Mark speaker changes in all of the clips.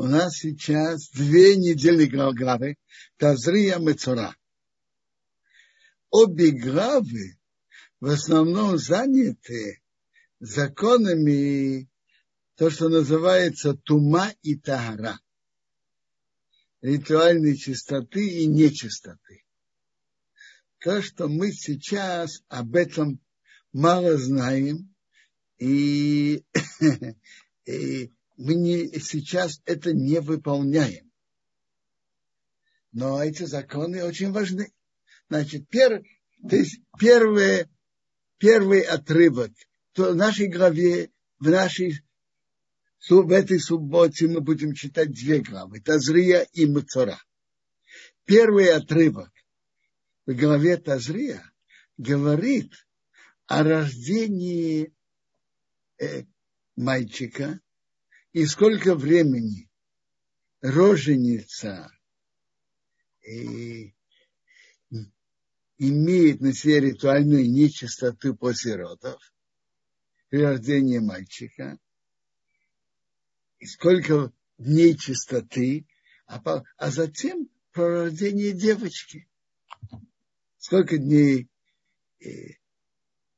Speaker 1: у нас сейчас две недели главы Тазрия Мецура. Обе главы в основном заняты законами то, что называется тума и тагара. Ритуальной чистоты и нечистоты. То, что мы сейчас об этом мало знаем, и, и мы не, сейчас это не выполняем. Но эти законы очень важны. Значит, пер, то есть первый, первый отрывок то в нашей главе, в нашей в этой субботе мы будем читать две главы, Тазрия и Мацора. Первый отрывок в главе Тазрия говорит о рождении э, мальчика и сколько времени роженица и имеет на себе ритуальную нечистоту после родов, при рождении мальчика, и сколько дней чистоты, а, по, а затем про рождение девочки. Сколько дней э,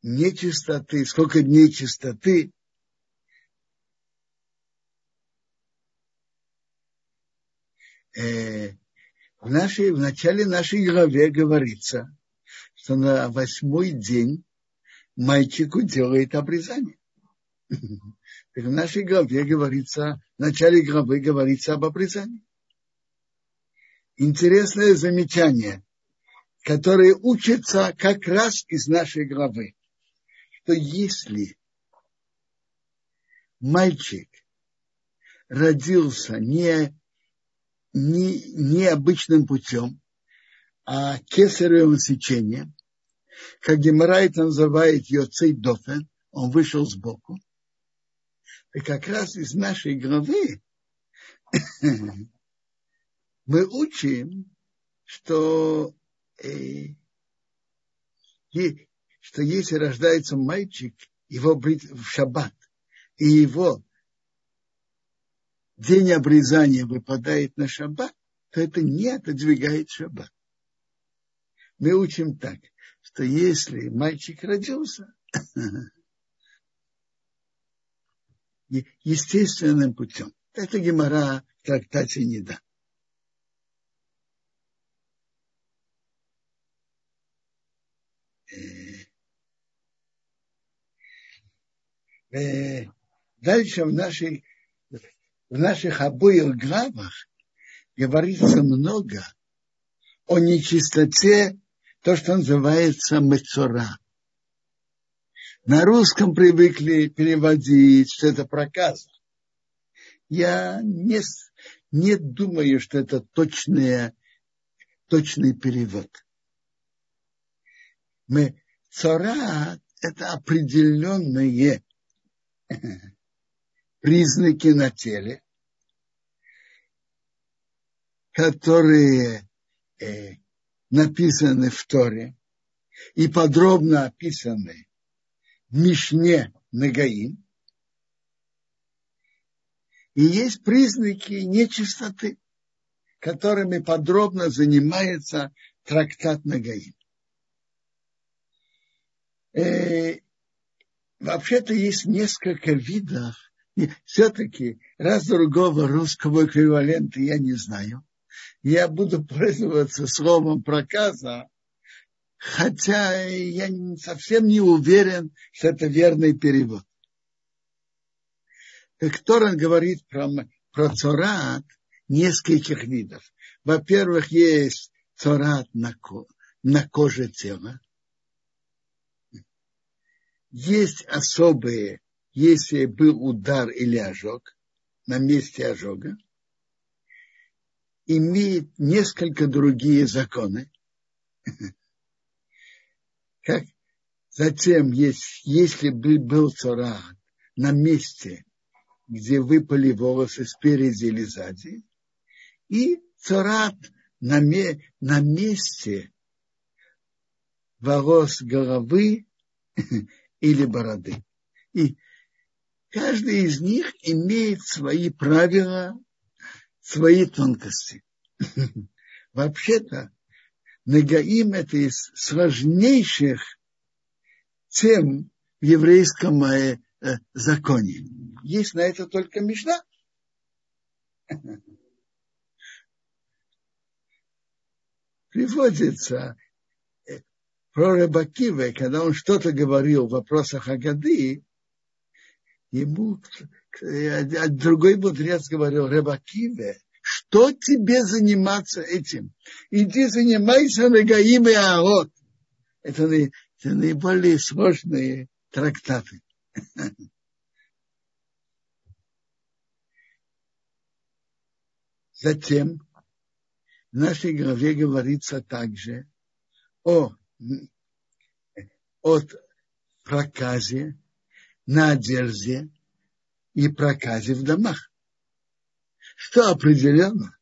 Speaker 1: нечистоты, сколько дней чистоты. Э, в, нашей, в начале нашей главе говорится, что на восьмой день мальчику делает обрезание. В нашей главе говорится, в начале главы говорится об обрезании. Интересное замечание, которое учится как раз из нашей главы, что если мальчик родился не, не, не обычным путем, а кесаревым сечением, как Гемора называет Йоцей Дофен, он вышел сбоку. И как раз из нашей главы мы учим, что, э, что если рождается мальчик, его в шаббат, и его день обрезания выпадает на шаббат, то это не отодвигает шаббат. Мы учим так что если мальчик родился естественным путем, это гемора в трактате не да. Э, э, дальше в, нашей, в наших обоих главах говорится много о нечистоте то, что называется мецора. На русском привыкли переводить, что это проказа. Я не, не думаю, что это точное, точный перевод. Мы, цора – это определенные признаки на теле, которые э, написаны в Торе и подробно описаны в Мишне Нагаим. И есть признаки нечистоты, которыми подробно занимается трактат Нагаим. Э, вообще-то есть несколько видов. Все-таки раз другого русского эквивалента я не знаю я буду пользоваться словом проказа, хотя я совсем не уверен, что это верный перевод. Торан говорит про, про цорат нескольких видов. Во-первых, есть цорат на, ко, на коже тела. Есть особые, если был удар или ожог на месте ожога имеет несколько другие законы. Как затем, есть, если бы был царат на месте, где выпали волосы спереди или сзади, и царат на, на месте волос головы или бороды. И каждый из них имеет свои правила свои тонкости. Вообще-то, Нагаим – это из сложнейших тем в еврейском э, э, законе. Есть на это только Мишна. Приводится э, про Рабакиве, когда он что-то говорил в вопросах Агады, ему другой мудрец говорил, Рабакиве, что тебе заниматься этим? Иди занимайся Нагаим и Аот. Это, это наиболее сложные трактаты. Затем в нашей главе говорится также о, от проказе на одежде и проказе в домах. Что определенно?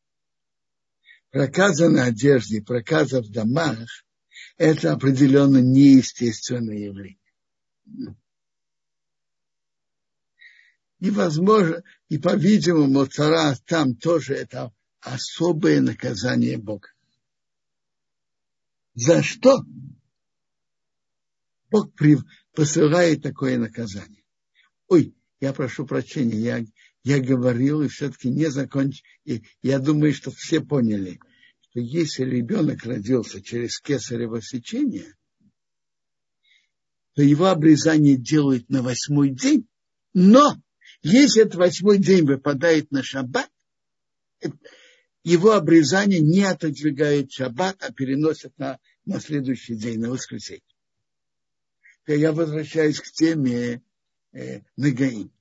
Speaker 1: Проказа на одежде и проказа в домах – это определенно неестественное явление. И, возможно, и, по-видимому, цара там тоже это особое наказание Бога. За что Бог посылает такое наказание? Ой, я прошу прощения, я, я говорил и все-таки не закончил. И я думаю, что все поняли, что если ребенок родился через кесарево сечение, то его обрезание делают на восьмой день, но если этот восьмой день выпадает на шаббат, его обрезание не отодвигает шаббат, а переносит на, на следующий день, на воскресенье. Я возвращаюсь к теме э, Нагаим.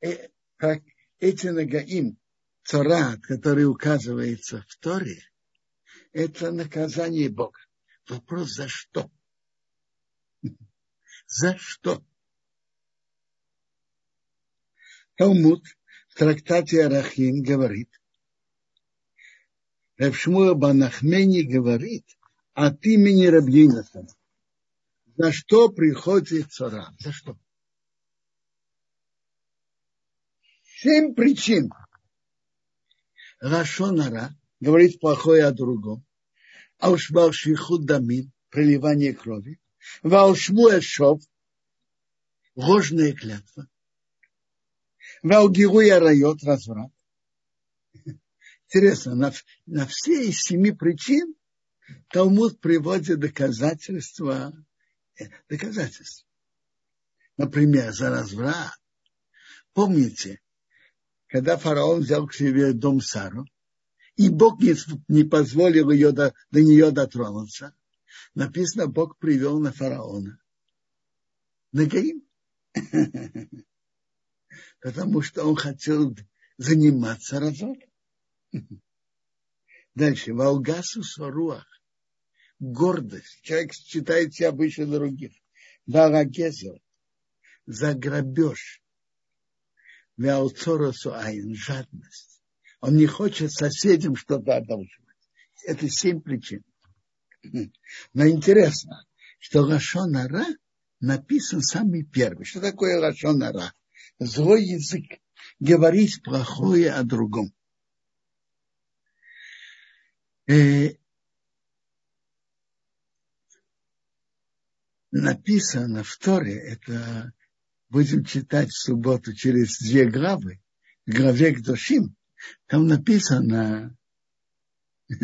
Speaker 1: Э, эти Нагаим, царат, который указывается в Торе, это наказание Бога. Вопрос за что? За что? Талмуд в трактате Арахим говорит, Рабшмуа Банахмени говорит от имени Рабьинаса. За что приходит цара? За что? Семь причин. Рашонара говорит плохое о другом. Аушбал шихуд дамин, проливание крови. Ваушмуэ шов, ложная клятва. Валгируя райот, разврат. Интересно, на, на все из семи причин Талмуд приводит доказательства, э, доказательства. Например, за разврат. Помните, когда фараон взял к себе дом Сару, и Бог не, позволил ее до, до нее дотронуться, написано, Бог привел на фараона. Нагаим. потому что он хотел заниматься разводом. Дальше. Волгасу Соруах. Гордость. Человек считает себя выше других. Варагезер. За грабеж. Вяуцоросу айн. Жадность. Он не хочет соседям что-то одолживать. Это семь причин. Но интересно, что Лашонара написан самый первый. Что такое Лашонара? злой язык, говорить плохое о другом. Э, написано в Торе, это будем читать в субботу через две главы, в главе к душим, там написано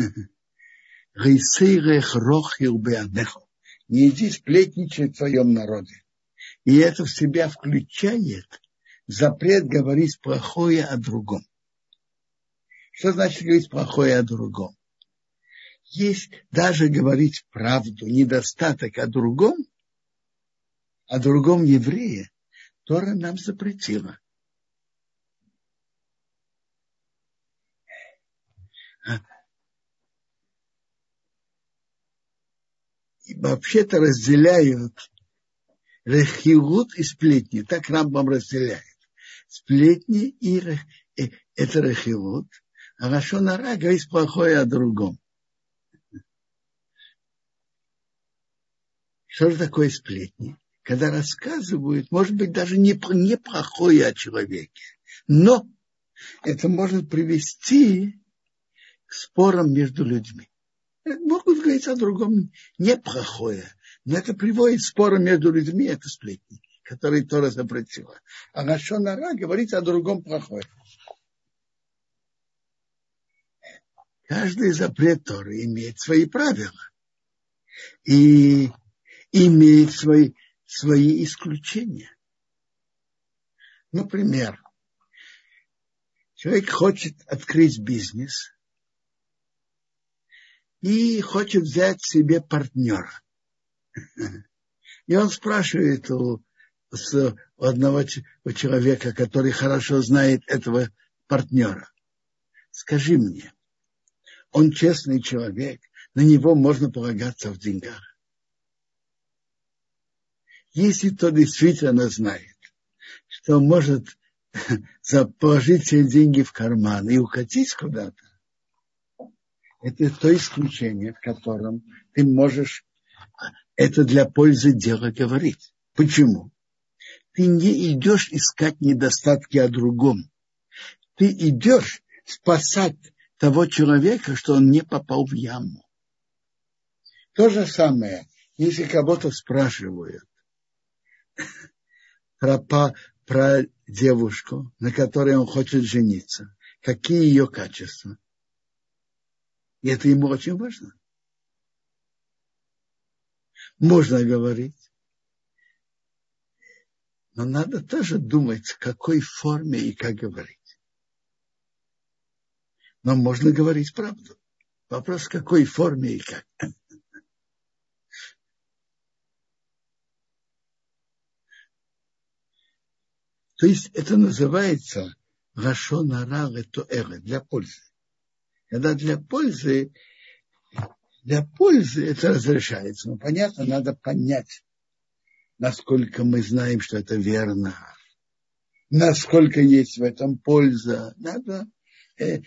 Speaker 1: Рейсейрех рохил беадехо. Не иди сплетничать в твоем народе. И это в себя включает запрет говорить плохое о другом. Что значит говорить плохое о другом? Есть даже говорить правду, недостаток о другом, о другом еврее, Тора нам запретила. И вообще-то разделяют рехилут и сплетни. Так Рамбам разделяет сплетни и э, это рахилут, а Рашонара говорит плохое о другом. Что же такое сплетни? Когда рассказывают, может быть, даже не, плохое о человеке, но это может привести к спорам между людьми. Могут говорить о другом неплохое, но это приводит к спорам между людьми, это сплетни, которые Тора запретила. А Рашонара говорит о другом плохое. Каждый запрет Торы имеет свои правила и имеет свои, свои исключения. Например, человек хочет открыть бизнес и хочет взять себе партнера. И он спрашивает у, у одного у человека, который хорошо знает этого партнера. Скажи мне, он честный человек, на него можно полагаться в деньгах. Если тот действительно знает, что может положить все деньги в карман и укатить куда-то, это то исключение, в котором ты можешь это для пользы дела говорить. Почему? Ты не идешь искать недостатки о другом. Ты идешь спасать того человека, что он не попал в яму. То же самое, если кого-то спрашивают про, про девушку, на которой он хочет жениться, какие ее качества. И это ему очень важно. Можно говорить. Но надо тоже думать, в какой форме и как говорить. Но можно говорить правду. Вопрос, в какой форме и как. То есть это называется Рашонара Летоэре для пользы. Когда для пользы, для пользы это разрешается. Но понятно, надо понять, насколько мы знаем, что это верно, насколько есть в этом польза. Надо э,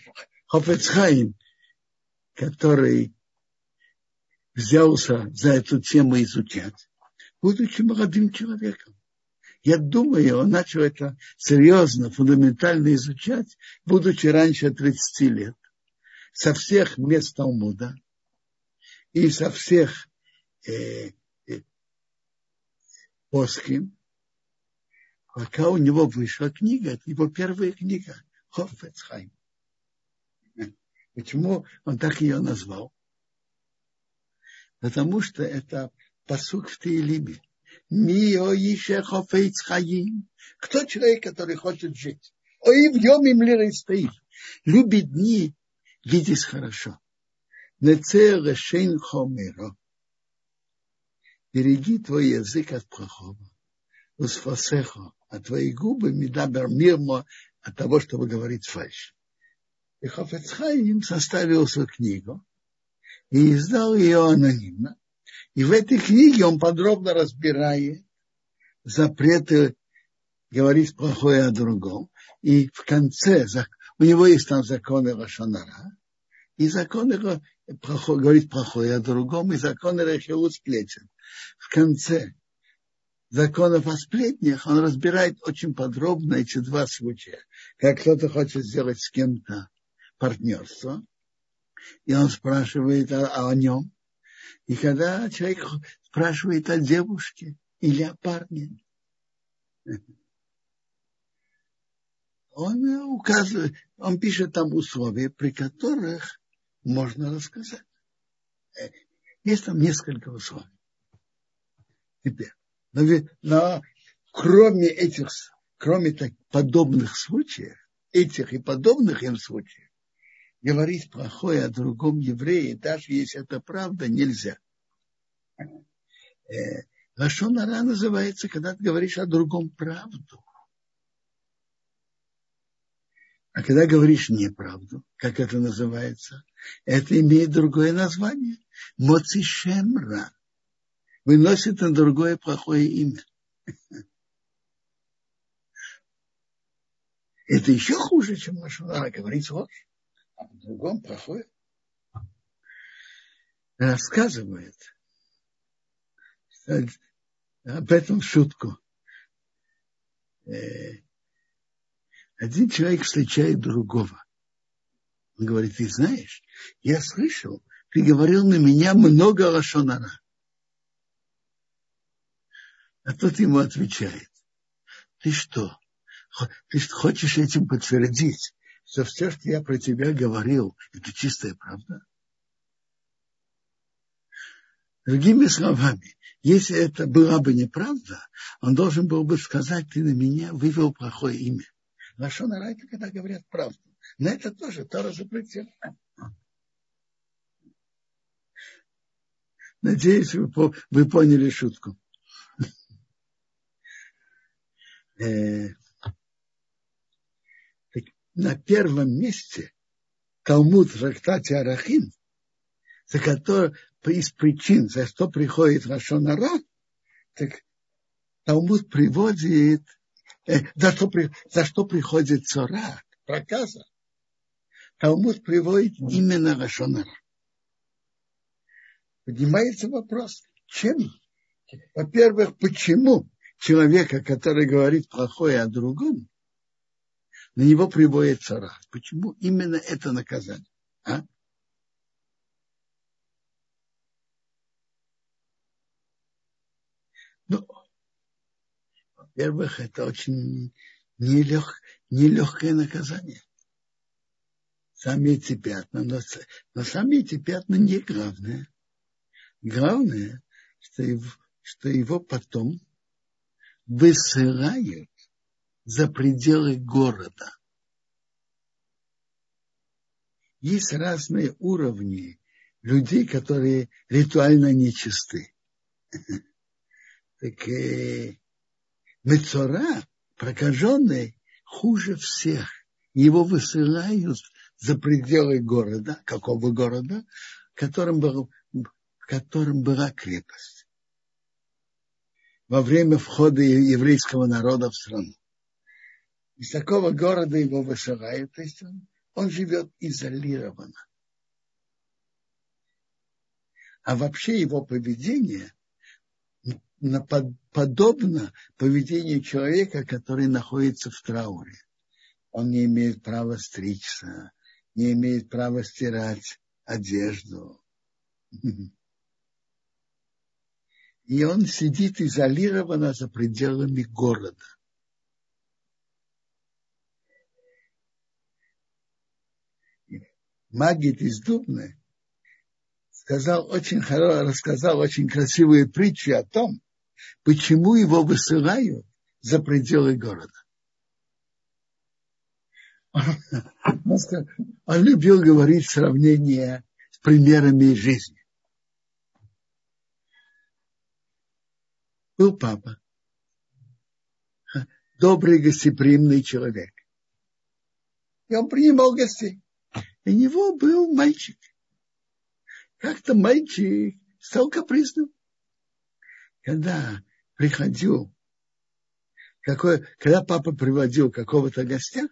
Speaker 1: Хофецхайм, который взялся за эту тему изучать, будучи молодым человеком. Я думаю, он начал это серьезно, фундаментально изучать, будучи раньше 30 лет со всех мест Талмуда и со всех э, э, поским, пока у него вышла книга, это его первая книга, Хофецхайм. Почему он так ее назвал? Потому что это посук в Таилиме. Мио ише хофейц хаим. Кто человек, который хочет жить? Ой, в йом им стоит. Любит дни видеть хорошо. Хомеро. Береги твой язык от плохого. Усфасехо, а твои губы медабер мирмо от того, чтобы говорить фальш. И Хофецхайм составил свою книгу и издал ее анонимно. И в этой книге он подробно разбирает запреты говорить плохое о другом. И в конце у него есть там законы Лашонара, и законы плохое, говорить плохое о другом, и законы Рахилут сплетен. В конце законов о сплетнях он разбирает очень подробно эти два случая. Как кто-то хочет сделать с кем-то партнерство, и он спрашивает о, о нем. И когда человек спрашивает о девушке или о парне, он указывает, он пишет там условия, при которых можно рассказать. Есть там несколько условий. Теперь, но, но кроме этих, кроме так, подобных случаев, этих и подобных им случаев, говорить плохое о другом еврее, даже если это правда, нельзя. Э, Лашонара называется, когда ты говоришь о другом правду. А когда говоришь неправду, как это называется, это имеет другое название. Моцишемра. Выносит на другое плохое имя. Это еще хуже, чем Машуна говорить ложь, а в другом плохое. Рассказывает об этом шутку. Э, Один человек встречает другого. Он говорит, ты знаешь, я слышал, ты говорил на меня много лошонара. А тот ему отвечает, ты что, ты хочешь этим подтвердить, что все, что я про тебя говорил, это чистая правда? Другими словами, если это была бы неправда, он должен был бы сказать, ты на меня вывел плохое имя. Лашон это когда говорят правду. Но это тоже Тора запретила. Надеюсь, вы, вы поняли шутку. На первом месте Талмуд Рактати Арахим, за который, из причин, за что приходит Рашонара, так Талмуд приводит, э, за, что, за что приходит Цора, проказа. Талмуд приводит именно Рашонара. Поднимается вопрос, чем? Во-первых, почему человека, который говорит плохое о другом, на него приводит цара. Почему именно это наказание? А? Ну, во-первых, это очень нелег, нелегкое наказание. Сами эти пятна, но, но сами эти пятна не главное. Главное, что его, что его потом высылают за пределы города. Есть разные уровни людей, которые ритуально нечисты. Так э, Мецора, прокаженный, хуже всех. Его высылают за пределы города, какого города, которым, был, в котором была крепость. Во время входа еврейского народа в страну из такого города его высылают, то есть он, он живет изолированно. А вообще его поведение подобно поведению человека, который находится в трауре. Он не имеет права стричься, не имеет права стирать одежду. И он сидит изолированно за пределами города. Магит из Дубны сказал очень хорошо, рассказал очень красивые притчи о том, почему его высылают за пределы города. Он, он любил говорить сравнение с примерами жизни. Был папа, добрый гостеприимный человек. И он принимал гостей у него был мальчик. Как-то мальчик стал капризным. Когда приходил, какой, когда папа приводил какого-то гостя,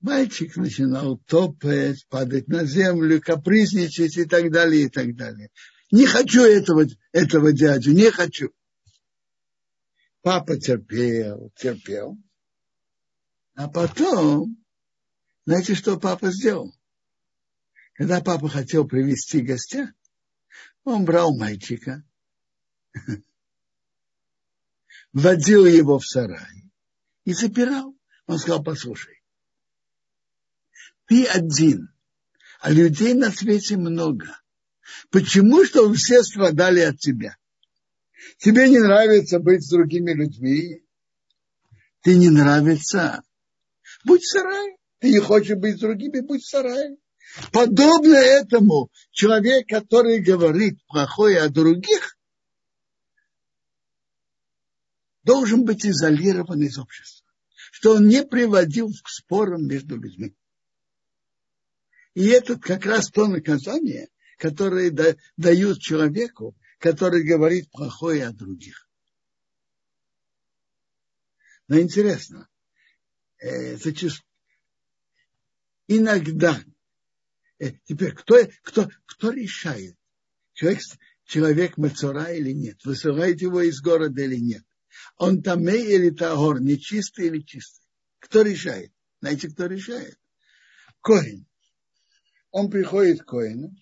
Speaker 1: мальчик начинал топать, падать на землю, капризничать и так далее, и так далее. Не хочу этого, этого дядю, не хочу. Папа терпел, терпел. А потом знаете, что папа сделал? Когда папа хотел привести гостя, он брал мальчика, вводил его в сарай и запирал. Он сказал, послушай, ты один, а людей на свете много. Почему, что все страдали от тебя? Тебе не нравится быть с другими людьми? Ты не нравится? Будь в сарае. Ты не хочешь быть с другими, будь в сарае. Подобно этому человек, который говорит плохое о других, должен быть изолирован из общества, что он не приводил к спорам между людьми. И это как раз то наказание, которое дают человеку, который говорит плохое о других. Но интересно, э, зачастую иногда. Э, теперь, кто, кто, кто решает, человек, человек Мацура или нет, высылает его из города или нет? Он там или тагор, нечистый или чистый? Кто решает? Знаете, кто решает? Коин. Он приходит к Коину,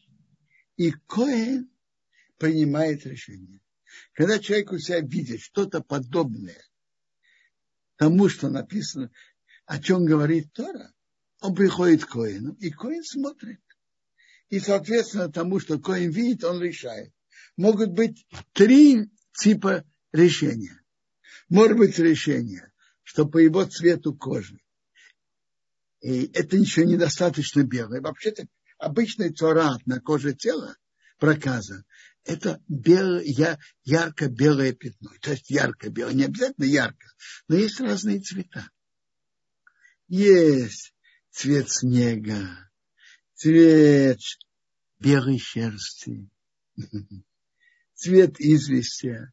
Speaker 1: и Коин принимает решение. Когда человек у себя видит что-то подобное тому, что написано, о чем говорит Тора, он приходит к Коину, и Коин смотрит. И, соответственно, тому, что Коин видит, он решает. Могут быть три типа решения. Может быть решение, что по его цвету кожи. И это еще недостаточно белое. Вообще-то обычный цорат на коже тела, проказа, это белое, ярко-белое пятно. То есть ярко-белое, не обязательно ярко, но есть разные цвета. Есть цвет снега, цвет белой шерсти, цвет известия,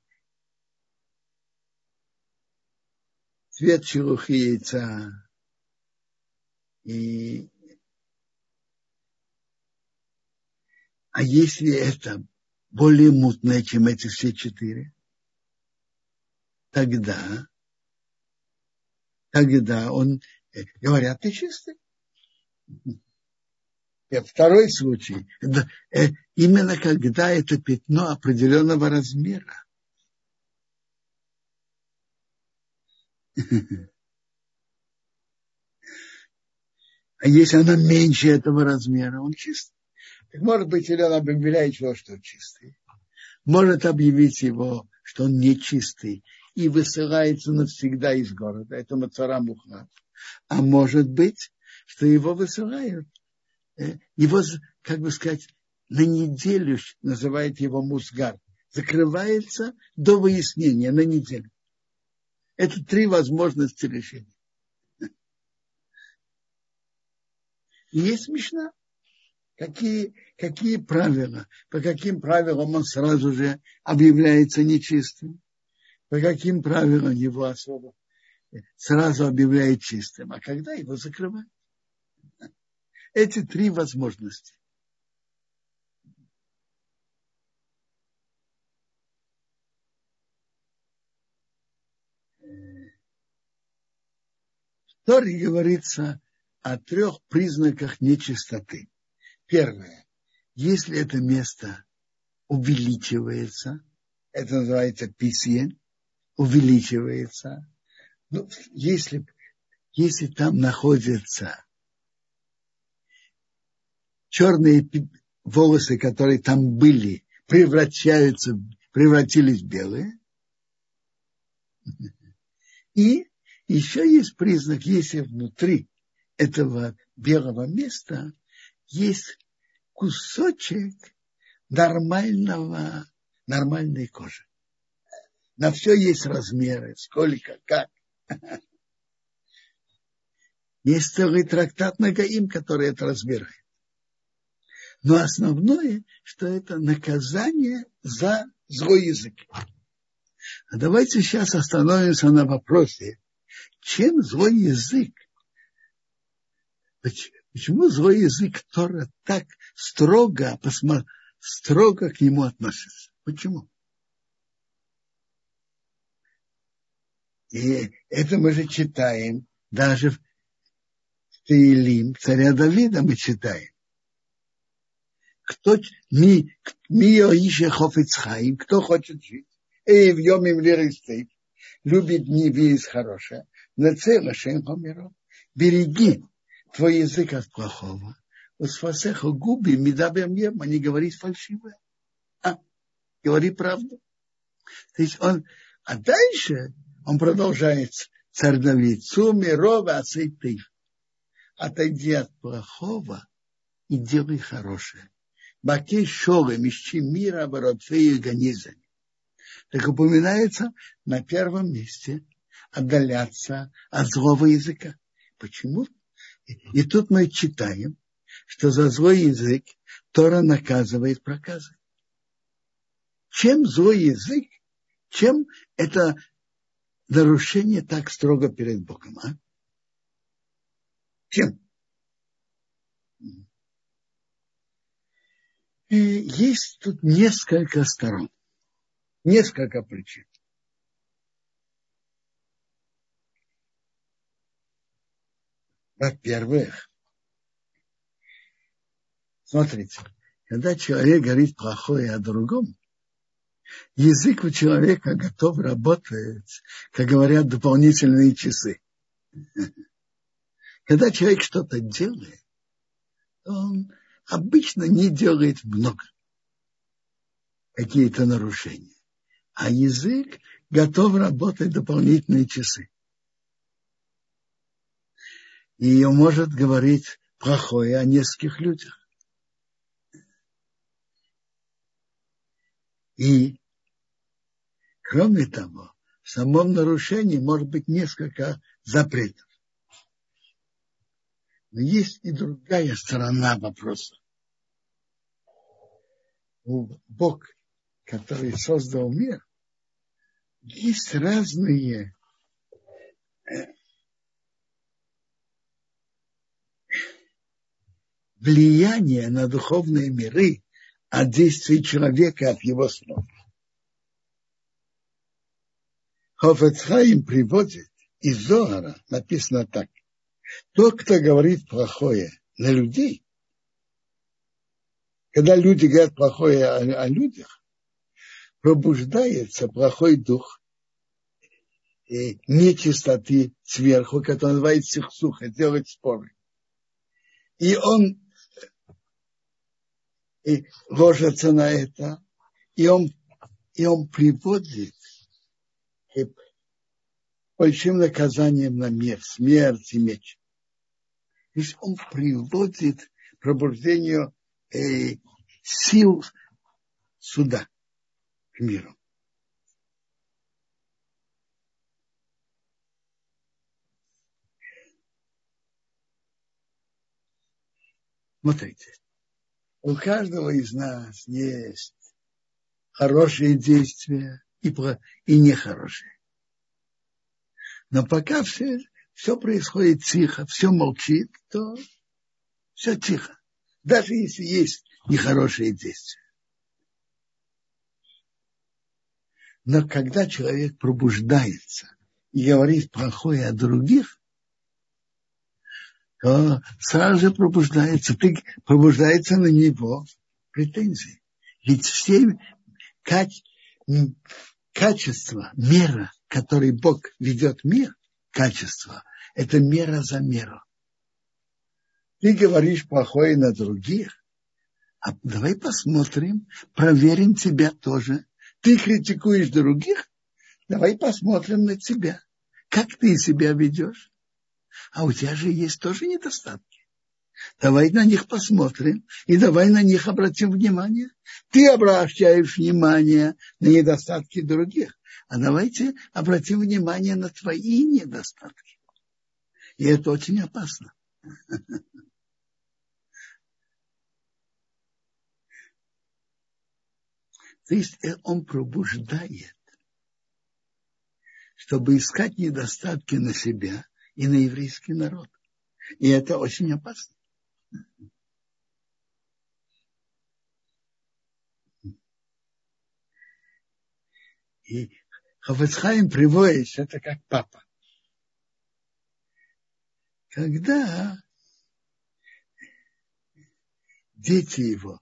Speaker 1: цвет шелухи яйца. И... А если это более мутное, чем эти все четыре, тогда, тогда он, э, говорят, ты чистый. И второй случай, это, э, именно когда это пятно определенного размера. А если она меньше этого размера, он чистый. Может быть, или он объявляет его, что он чистый. Может объявить его, что он нечистый и высылается навсегда из города. Это Мацара Мухнат. А может быть, что его высылают. Э, его, как бы сказать, на неделю называет его мусгар. Закрывается до выяснения на неделю. Это три возможности решения. есть Мишна. Какие, какие правила? По каким правилам он сразу же объявляется нечистым? По каким правилам его особо сразу объявляет чистым? А когда его закрывают? Эти три возможности. В Торе говорится о трех признаках нечистоты. Первое. Если это место увеличивается, это называется письен, увеличивается. Ну, если, если там находятся черные волосы, которые там были, превращаются, превратились в белые. И еще есть признак, если внутри этого белого места есть кусочек нормального, нормальной кожи. На все есть размеры, сколько, как. Есть целый трактат на Гаим, который это разбирает. Но основное, что это наказание за злой язык. А давайте сейчас остановимся на вопросе, чем злой язык Почему злой язык Тора так строго, строго к нему относится? Почему? И это мы же читаем, даже в Таилим, царя Давида мы читаем. Кто ми, ми ише хофицхаим, кто хочет жить, и в йом им любит дни виз хорошее, на целое шем Береги твой язык от плохого. Усфасеха губи мидабем ем, а не говорить фальшивое. А, говори правду. То есть он, а дальше он продолжает царь Давид, суми рова ты. Отойди от плохого и делай хорошее. Баки шолы, мещи мира, оборотфею ганизами. Так упоминается на первом месте отдаляться от злого языка. Почему? И тут мы читаем, что за злой язык Тора наказывает проказы. Чем злой язык, чем это нарушение так строго перед Богом, а? Чем? Есть тут несколько сторон, несколько причин. Во-первых, смотрите, когда человек говорит плохое о другом, язык у человека готов работать, как говорят, дополнительные часы. Когда человек что-то делает, он обычно не делает много какие-то нарушения. А язык готов работать дополнительные часы. И он может говорить плохое о нескольких людях. И, кроме того, в самом нарушении может быть несколько запретов. Но есть и другая сторона вопроса. Бог, который создал мир, есть разные э, влияния на духовные миры от действий человека, от его слов. Хофецхайм приводит из Зоара, написано так. Тот, кто говорит плохое на людей, когда люди говорят плохое о, о людях, пробуждается плохой дух и нечистоты сверху, который называется сухсуха, делать споры. И он и ложится на это, и он, и он приводит большим наказанием на мир, смерть и меч. То есть он приводит к пробуждению э, сил суда к миру. Смотрите, у каждого из нас есть хорошие действия и, и нехорошие. Но пока все, все происходит тихо, все молчит, то все тихо. Даже если есть нехорошие действия. Но когда человек пробуждается и говорит плохое о других, то сразу же пробуждается, ты, пробуждается на него претензии. Ведь все качества, мера, которой Бог ведет мир, качество, это мера за меру. Ты говоришь плохое на других, а давай посмотрим, проверим тебя тоже. Ты критикуешь других, давай посмотрим на тебя. Как ты себя ведешь? А у тебя же есть тоже недостатки. Давай на них посмотрим и давай на них обратим внимание. Ты обращаешь внимание на недостатки других, а давайте обратим внимание на твои недостатки. И это очень опасно. То есть э, он пробуждает, чтобы искать недостатки на себя и на еврейский народ. И это очень опасно. И Хафецхайм приводит это как папа. Когда дети его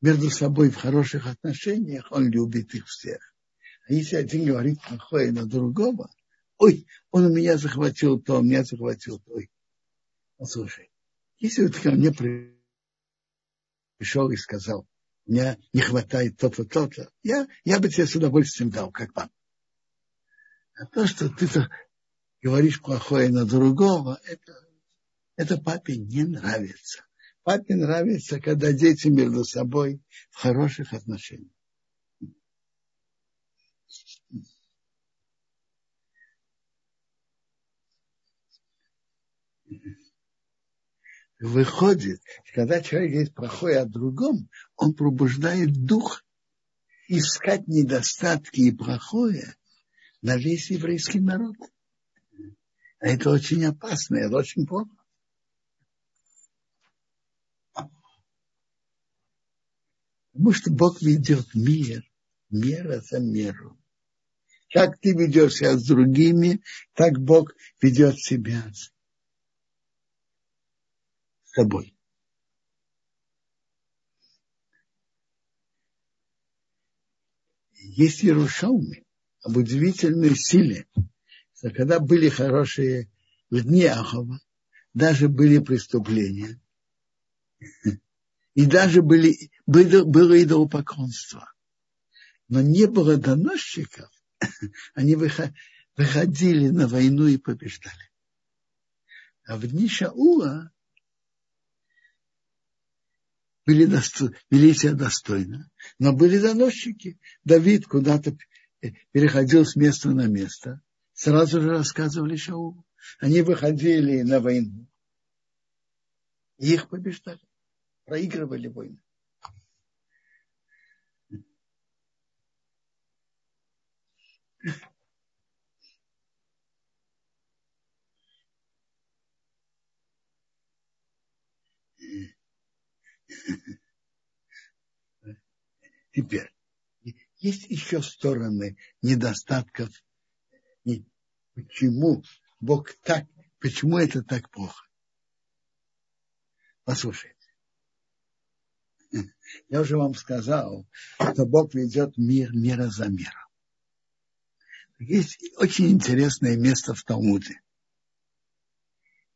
Speaker 1: между собой в хороших отношениях, он любит их всех. А если один говорит плохое на другого, ой, он у меня захватил то, у меня захватил то. Ой. Ну, слушай, если ты ко мне пришел и сказал, мне не хватает то-то, то-то, я, я бы тебе с удовольствием дал, как папа. А то, что ты говоришь плохое на другого, это, это папе не нравится. Папе нравится, когда дети между собой в хороших отношениях. Выходит, когда человек говорит плохое о другом, он пробуждает дух искать недостатки и плохое на весь еврейский народ. А это очень опасно, это очень плохо. Потому что Бог ведет мир, мера за меру. Как ты ведешь себя с другими, так Бог ведет себя с собой. Есть Иерушалмы об удивительной силе, что когда были хорошие в дни Ахова, даже были преступления, и даже были, было, было идолопоклонство. Но не было доносчиков, они выходили на войну и побеждали. А в дни Шаула были досто... вели себя достойно, но были доносчики. Давид куда-то переходил с места на место, сразу же рассказывали Шаулу. Они выходили на войну, и их побеждали, проигрывали войну. Теперь, есть еще стороны недостатков. Почему Бог так, почему это так плохо? Послушайте. Я уже вам сказал, что Бог ведет мир мира за миром. Есть очень интересное место в Талмуде.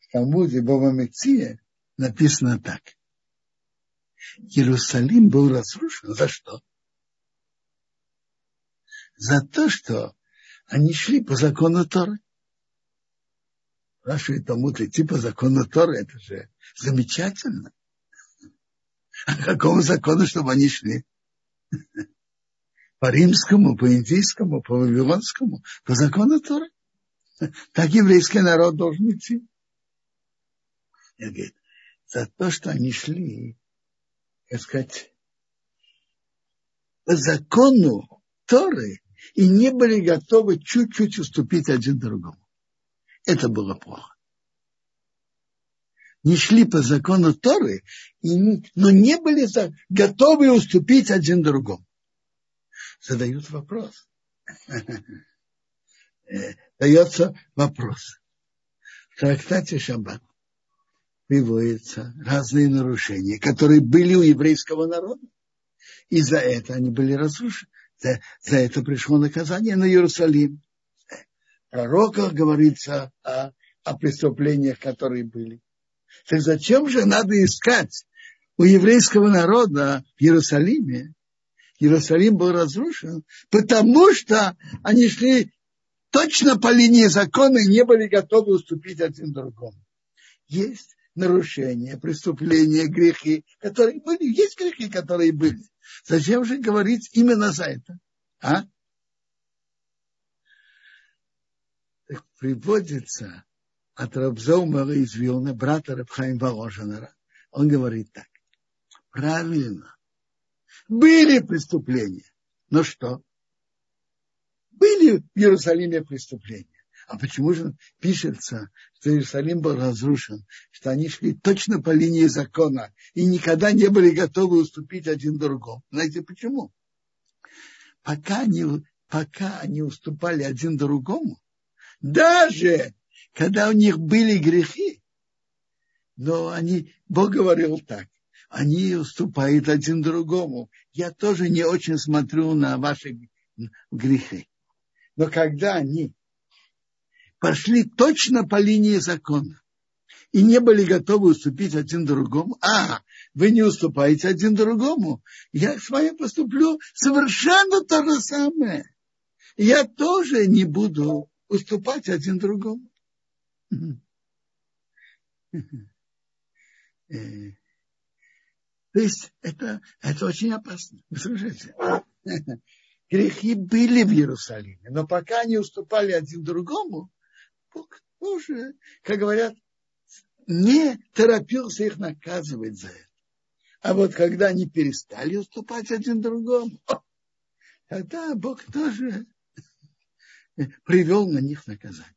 Speaker 1: В Талмуде Боба Мекция написано так. Иерусалим был разрушен. За что? За то, что они шли по закону Торы. Спрашивает Талмуд, идти по закону Торы, это же замечательно. А какому закону, чтобы они шли? По римскому, по индийскому, по вавилонскому, по закону Торы. Так еврейский народ должен идти. Я говорю, за то, что они шли так сказать, закону Торы и не были готовы чуть-чуть уступить один другому. Это было плохо. Не шли по закону Торы, но не были готовы уступить один другому. Задают вопрос. Э, дается вопрос. В трактате Шаббат приводятся разные нарушения, которые были у еврейского народа. И за это они были разрушены. За, за это пришло наказание на Иерусалим. В пророках говорится о, о преступлениях, которые были. Так зачем же надо искать у еврейского народа в Иерусалиме? Иерусалим был разрушен, потому что они шли точно по линии закона и не были готовы уступить один другому. Есть нарушения, преступления, грехи, которые были. Есть грехи, которые были. Зачем же говорить именно за это? А? Так приводится от Рабзоумара из Вилна, брата Рабхайм Воложенера. Он говорит так. Правильно. Были преступления. Но что? Были в Иерусалиме преступления. А почему же пишется, что Иерусалим был разрушен, что они шли точно по линии закона и никогда не были готовы уступить один другому? Знаете почему? Пока они, пока они уступали один другому, даже когда у них были грехи, но они, Бог говорил так, они уступают один другому. Я тоже не очень смотрю на ваши грехи. Но когда они пошли точно по линии закона и не были готовы уступить один другому. А, вы не уступаете один другому. Я с вами поступлю совершенно то же самое. Я тоже не буду уступать один другому. Э, то есть это, это очень опасно. Вы слышите? Грехи были в Иерусалиме, но пока они уступали один другому, Бог тоже, как говорят, не торопился их наказывать за это. А вот когда они перестали уступать один другому, тогда Бог тоже привел на них наказание.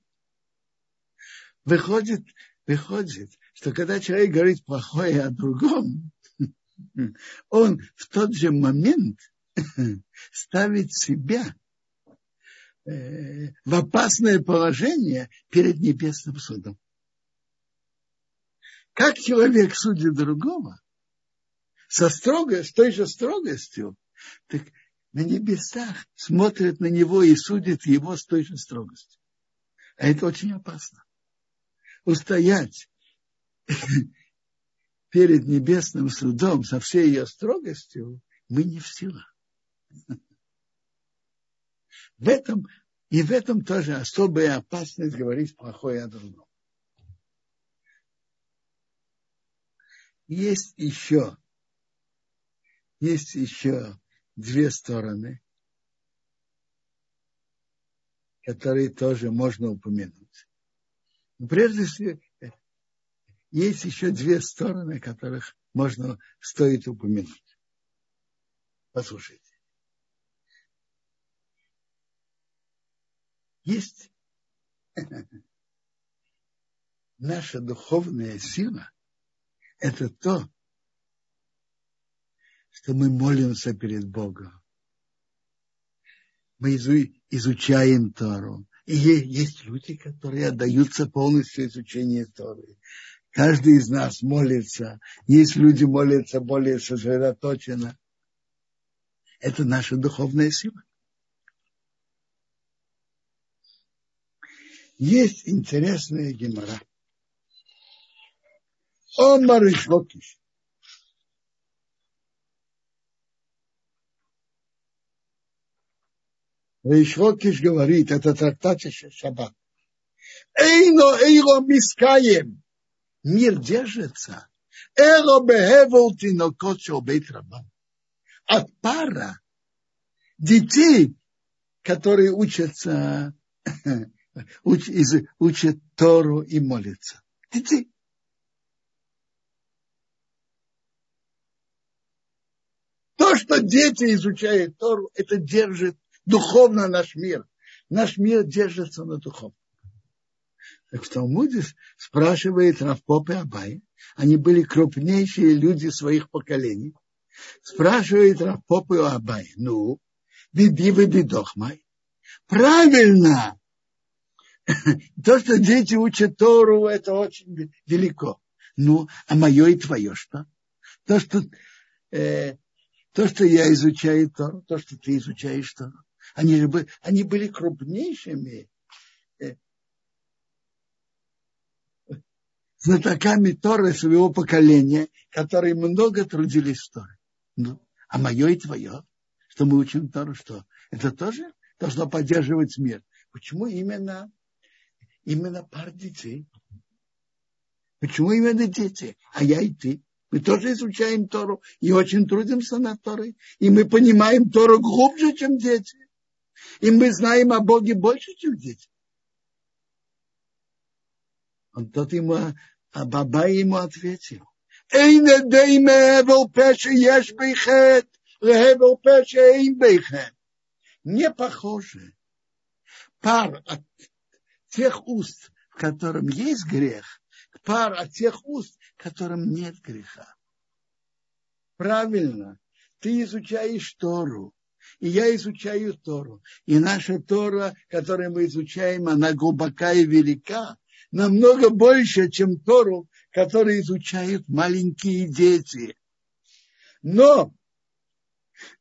Speaker 1: Выходит, выходит, что когда человек говорит плохое о другом, он в тот же момент ставит себя в опасное положение перед небесным судом. как человек судит другого, со строгой, с той же строгостью, так на небесах смотрят на него и судят его с той же строгостью. А это очень опасно. Устоять перед небесным судом со всей ее строгостью мы не в силах. В этом, и в этом тоже особая опасность говорить плохое о другом. Есть еще, есть еще две стороны, которые тоже можно упомянуть. Но прежде всего, есть еще две стороны, которых можно, стоит упомянуть. Послушайте. Есть наша духовная сила, это то, что мы молимся перед Богом. Мы изучаем Тору. И есть люди, которые отдаются полностью изучению Торы. Каждый из нас молится. Есть люди молятся более сосредоточенно. Это наша духовная сила. Есть интересная гемора. Омар Ишвокиш. Ишвокиш говорит, это трактат Шаббат. Эйно эйро мискаем мир держится. Эро бехевел тинокот бейт От пара детей, которые учатся, уч, из, учат Тору и молятся. Детей. То, что дети изучают Тору, это держит духовно наш мир. Наш мир держится на духовном. Так в Талмуде спрашивает Равпоп и Абай. Они были крупнейшие люди своих поколений. Спрашивает Равпоп и Абай. Ну, биби вы бидохмай. Правильно. То, что дети учат Тору, это очень велико. Ну, а мое и твое что? То, что, э, то, что я изучаю Тору, то, что ты изучаешь Тору. Они, же были, они были крупнейшими знатоками Торы своего поколения, которые много трудились в Торе. Ну, а мое и твое, что мы учим Тору, что это тоже должно поддерживать мир. Почему именно, именно пар детей? Почему именно дети? А я и ты. Мы тоже изучаем Тору и очень трудимся над Торой. И мы понимаем Тору глубже, чем дети. И мы знаем о Боге больше, чем дети. Он тот ему, а баба ему ответил. Эйне дейме эвел пеше еш бейхет, лехевел пеше эйн бейхет. Не похоже. Пар от тех уст, в котором есть грех, пар от тех уст, в котором нет греха. Правильно. Ты изучаешь Тору, и я изучаю Тору. И наша Тора, которую мы изучаем, она глубока и велика намного больше, чем Тору, который изучают маленькие дети. Но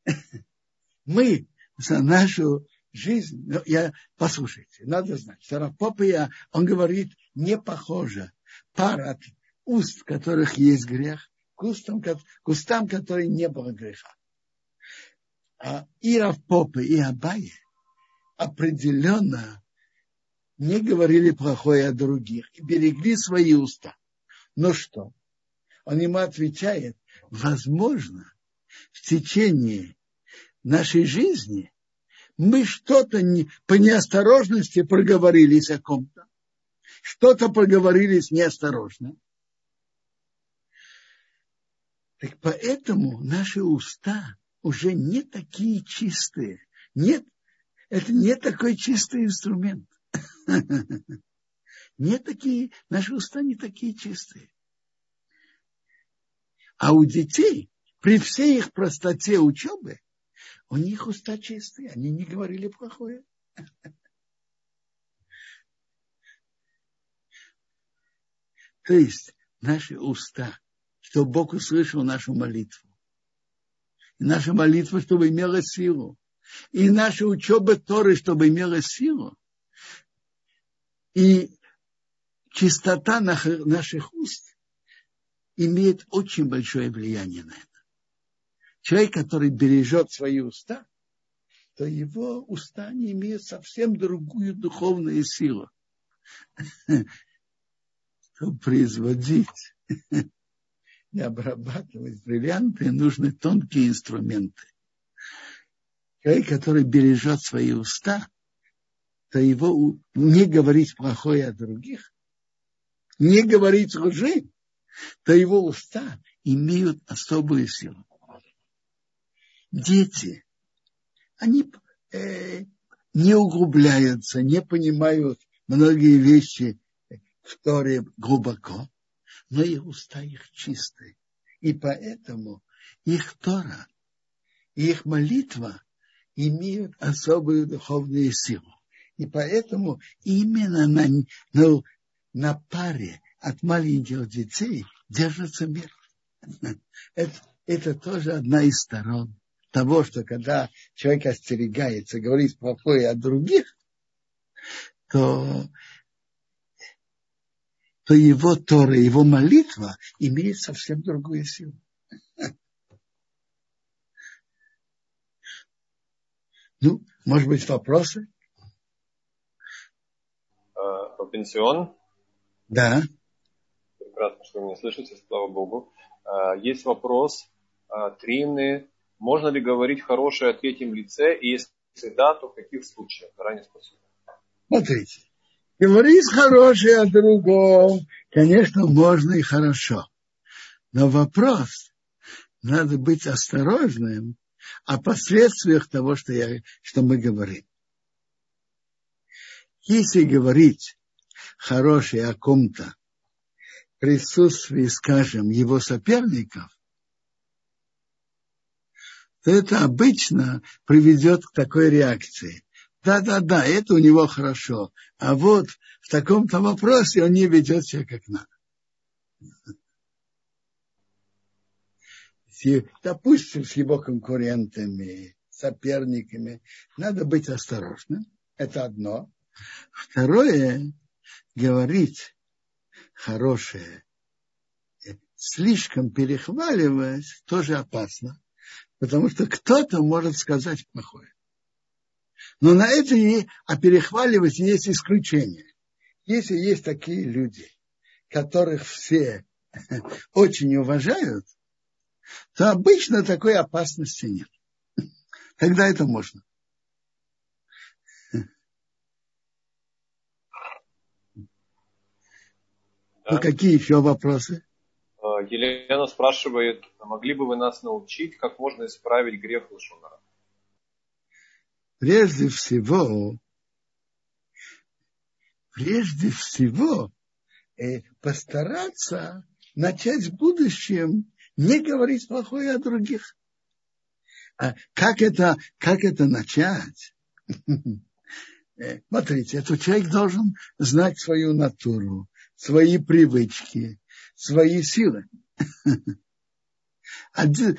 Speaker 1: мы за нашу жизнь, ну, я, послушайте, надо знать, Сарапопия, он говорит, не похоже. Пара от уст, которых есть грех, к устам, кустам, которые не было греха. А и Равпопы, и Абай определенно не говорили плохое о других и берегли свои уста. Но что? Он ему отвечает, возможно, в течение нашей жизни мы что-то не, по неосторожности проговорились о ком-то, что-то проговорились неосторожно. Так поэтому наши уста уже не такие чистые. Нет, это не такой чистый инструмент. Не такие, наши уста не такие чистые. А у детей, при всей их простоте учебы, у них уста чистые, они не говорили плохое. То есть наши уста, чтобы Бог услышал нашу молитву. И наша молитва, чтобы имела силу. И наша учеба Торы, чтобы имела силу. И чистота наших уст имеет очень большое влияние на это. Человек, который бережет свои уста, то его уста не имеют совсем другую духовную силу. Чтобы производить и обрабатывать бриллианты, нужны тонкие инструменты. Человек, который бережет свои уста, то его не говорить плохое о других, не говорить лжи, то его уста имеют особую силу. Дети, они э, не углубляются, не понимают многие вещи в Торе глубоко, но их уста их чистые. И поэтому их Тора, их молитва имеют особую духовную силу. И поэтому именно на, на, на паре от маленьких детей держится мир. Это, это тоже одна из сторон того, что когда человек остерегается, говорит плохое о других, то, то его Тора, его молитва имеет совсем другую силу. Ну, может быть, вопросы?
Speaker 2: По пенсион?
Speaker 1: Да.
Speaker 2: Прекрасно, что вы меня слышите, слава Богу. А, есть вопрос. А, Трины, можно ли говорить хорошее о третьем лице? И если да, то в каких случаях? Заранее спасибо.
Speaker 1: Смотрите. Говорить хорошее о другом, конечно, можно и хорошо. Но вопрос, надо быть осторожным о последствиях того, что, я, что мы говорим. Если говорить хорошее о ком-то присутствии, скажем, его соперников, то это обычно приведет к такой реакции. Да-да-да, это у него хорошо. А вот в таком-то вопросе он не ведет себя как надо. Допустим, с его конкурентами, соперниками, надо быть осторожным. Это одно. Второе, говорить хорошее, слишком перехваливаясь, тоже опасно, потому что кто-то может сказать плохое. Но на это и, а перехваливать есть исключение. Если есть такие люди, которых все очень уважают, то обычно такой опасности нет. Тогда это можно. Да. Ну, какие еще вопросы?
Speaker 2: А, Елена спрашивает, могли бы вы нас научить, как можно исправить грех Лошонара?
Speaker 1: Прежде всего, прежде всего, э, постараться начать в будущем не говорить плохое о других. А как это, как это начать? Э, смотрите, этот человек должен знать свою натуру, свои привычки, свои силы. Один,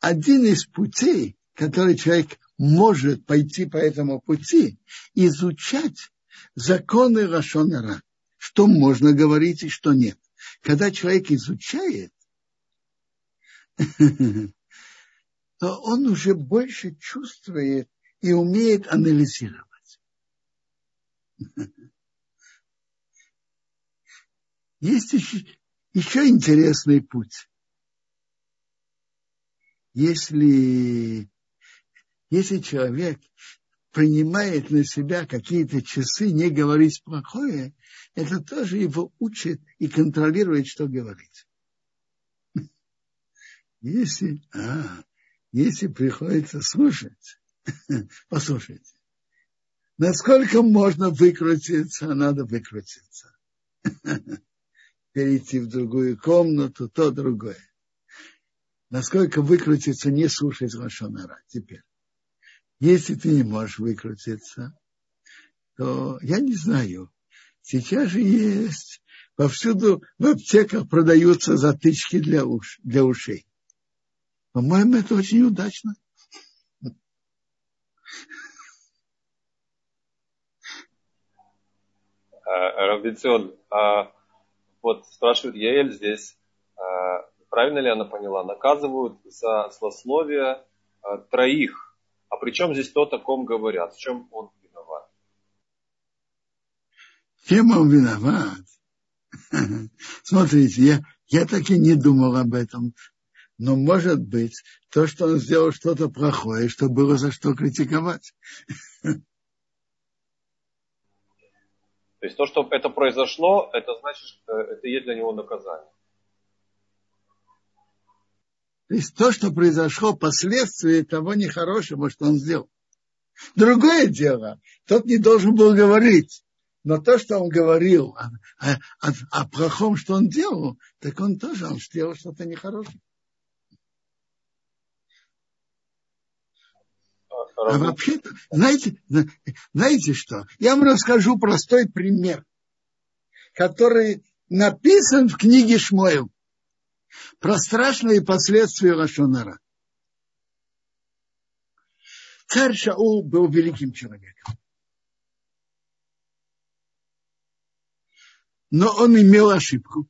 Speaker 1: один из путей, который человек может пойти по этому пути, изучать законы Рашонара, что можно говорить и что нет. Когда человек изучает, то он уже больше чувствует и умеет анализировать. Есть еще, еще интересный путь. Если, если человек принимает на себя какие-то часы, не говорить плохое, это тоже его учит и контролирует, что говорить. Если, а, если приходится слушать, послушайте, насколько можно выкрутиться, надо выкрутиться перейти в другую комнату, то другое. Насколько выкрутиться, не слушать Лашонара теперь. Если ты не можешь выкрутиться, то я не знаю. Сейчас же есть Повсюду в аптеках продаются затычки для, уш, для ушей. По-моему, это очень удачно.
Speaker 2: А, Равбицион, а вот спрашивает Яэль здесь, а, правильно ли она поняла, наказывают за злословие а, троих. А при чем здесь то, о ком говорят? В чем он виноват?
Speaker 1: Чем он виноват? Смотрите, я, я так и не думал об этом. Но может быть, то, что он сделал что-то плохое, что было за что критиковать.
Speaker 2: То есть то, что это произошло, это значит, что это есть для него наказание.
Speaker 1: То есть то, что произошло, последствия того нехорошего, что он сделал. Другое дело, тот не должен был говорить. Но то, что он говорил о, о, о плохом, что он делал, так он тоже он сделал что-то нехорошее. А вообще, знаете, знаете что? Я вам расскажу простой пример, который написан в книге Шмоев про страшные последствия Лашонара. Царь Шаул был великим человеком. Но он имел ошибку,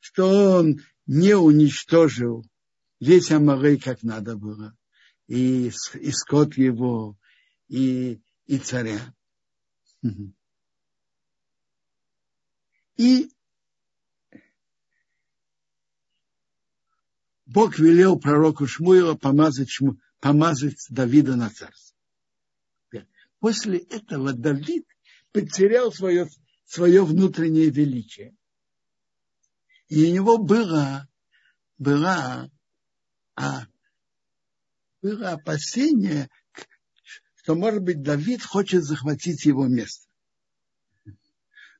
Speaker 1: что он не уничтожил весь Амарей, как надо было и, и скот его, и, и царя. И Бог велел пророку Шмуила помазать, Шму, помазать Давида на царство. После этого Давид потерял свое, свое внутреннее величие. И у него было, была а, было опасение, что, может быть, Давид хочет захватить его место.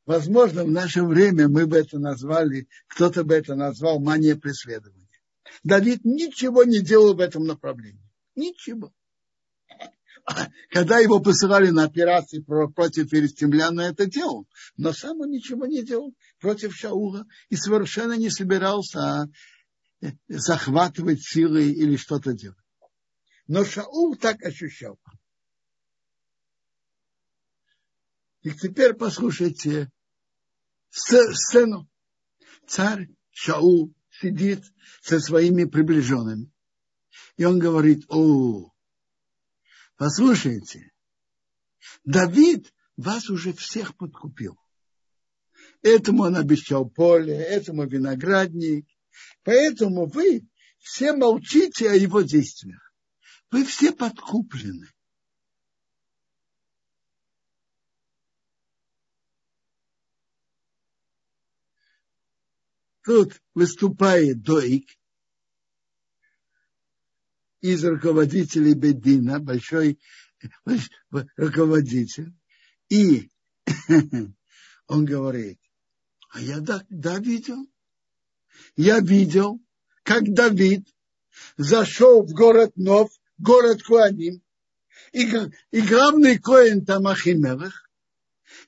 Speaker 1: Возможно, в наше время мы бы это назвали, кто-то бы это назвал мания преследования. Давид ничего не делал в этом направлении. Ничего. Когда его посылали на операции против филистимлян, это делал. Но сам он ничего не делал против Шаула и совершенно не собирался захватывать силы или что-то делать. Но Шаул так ощущал. И теперь послушайте сцену. Царь Шаул сидит со своими приближенными. И он говорит, о, послушайте, Давид вас уже всех подкупил. Этому он обещал поле, этому виноградник. Поэтому вы все молчите о его действиях. Вы все подкуплены. Тут выступает Доик из руководителей Бедина, большой руководитель, и он говорит, а я да, да видел, я видел, как Давид зашел в город Нов город Куаним, и, и главный Коэн там Ахимелах,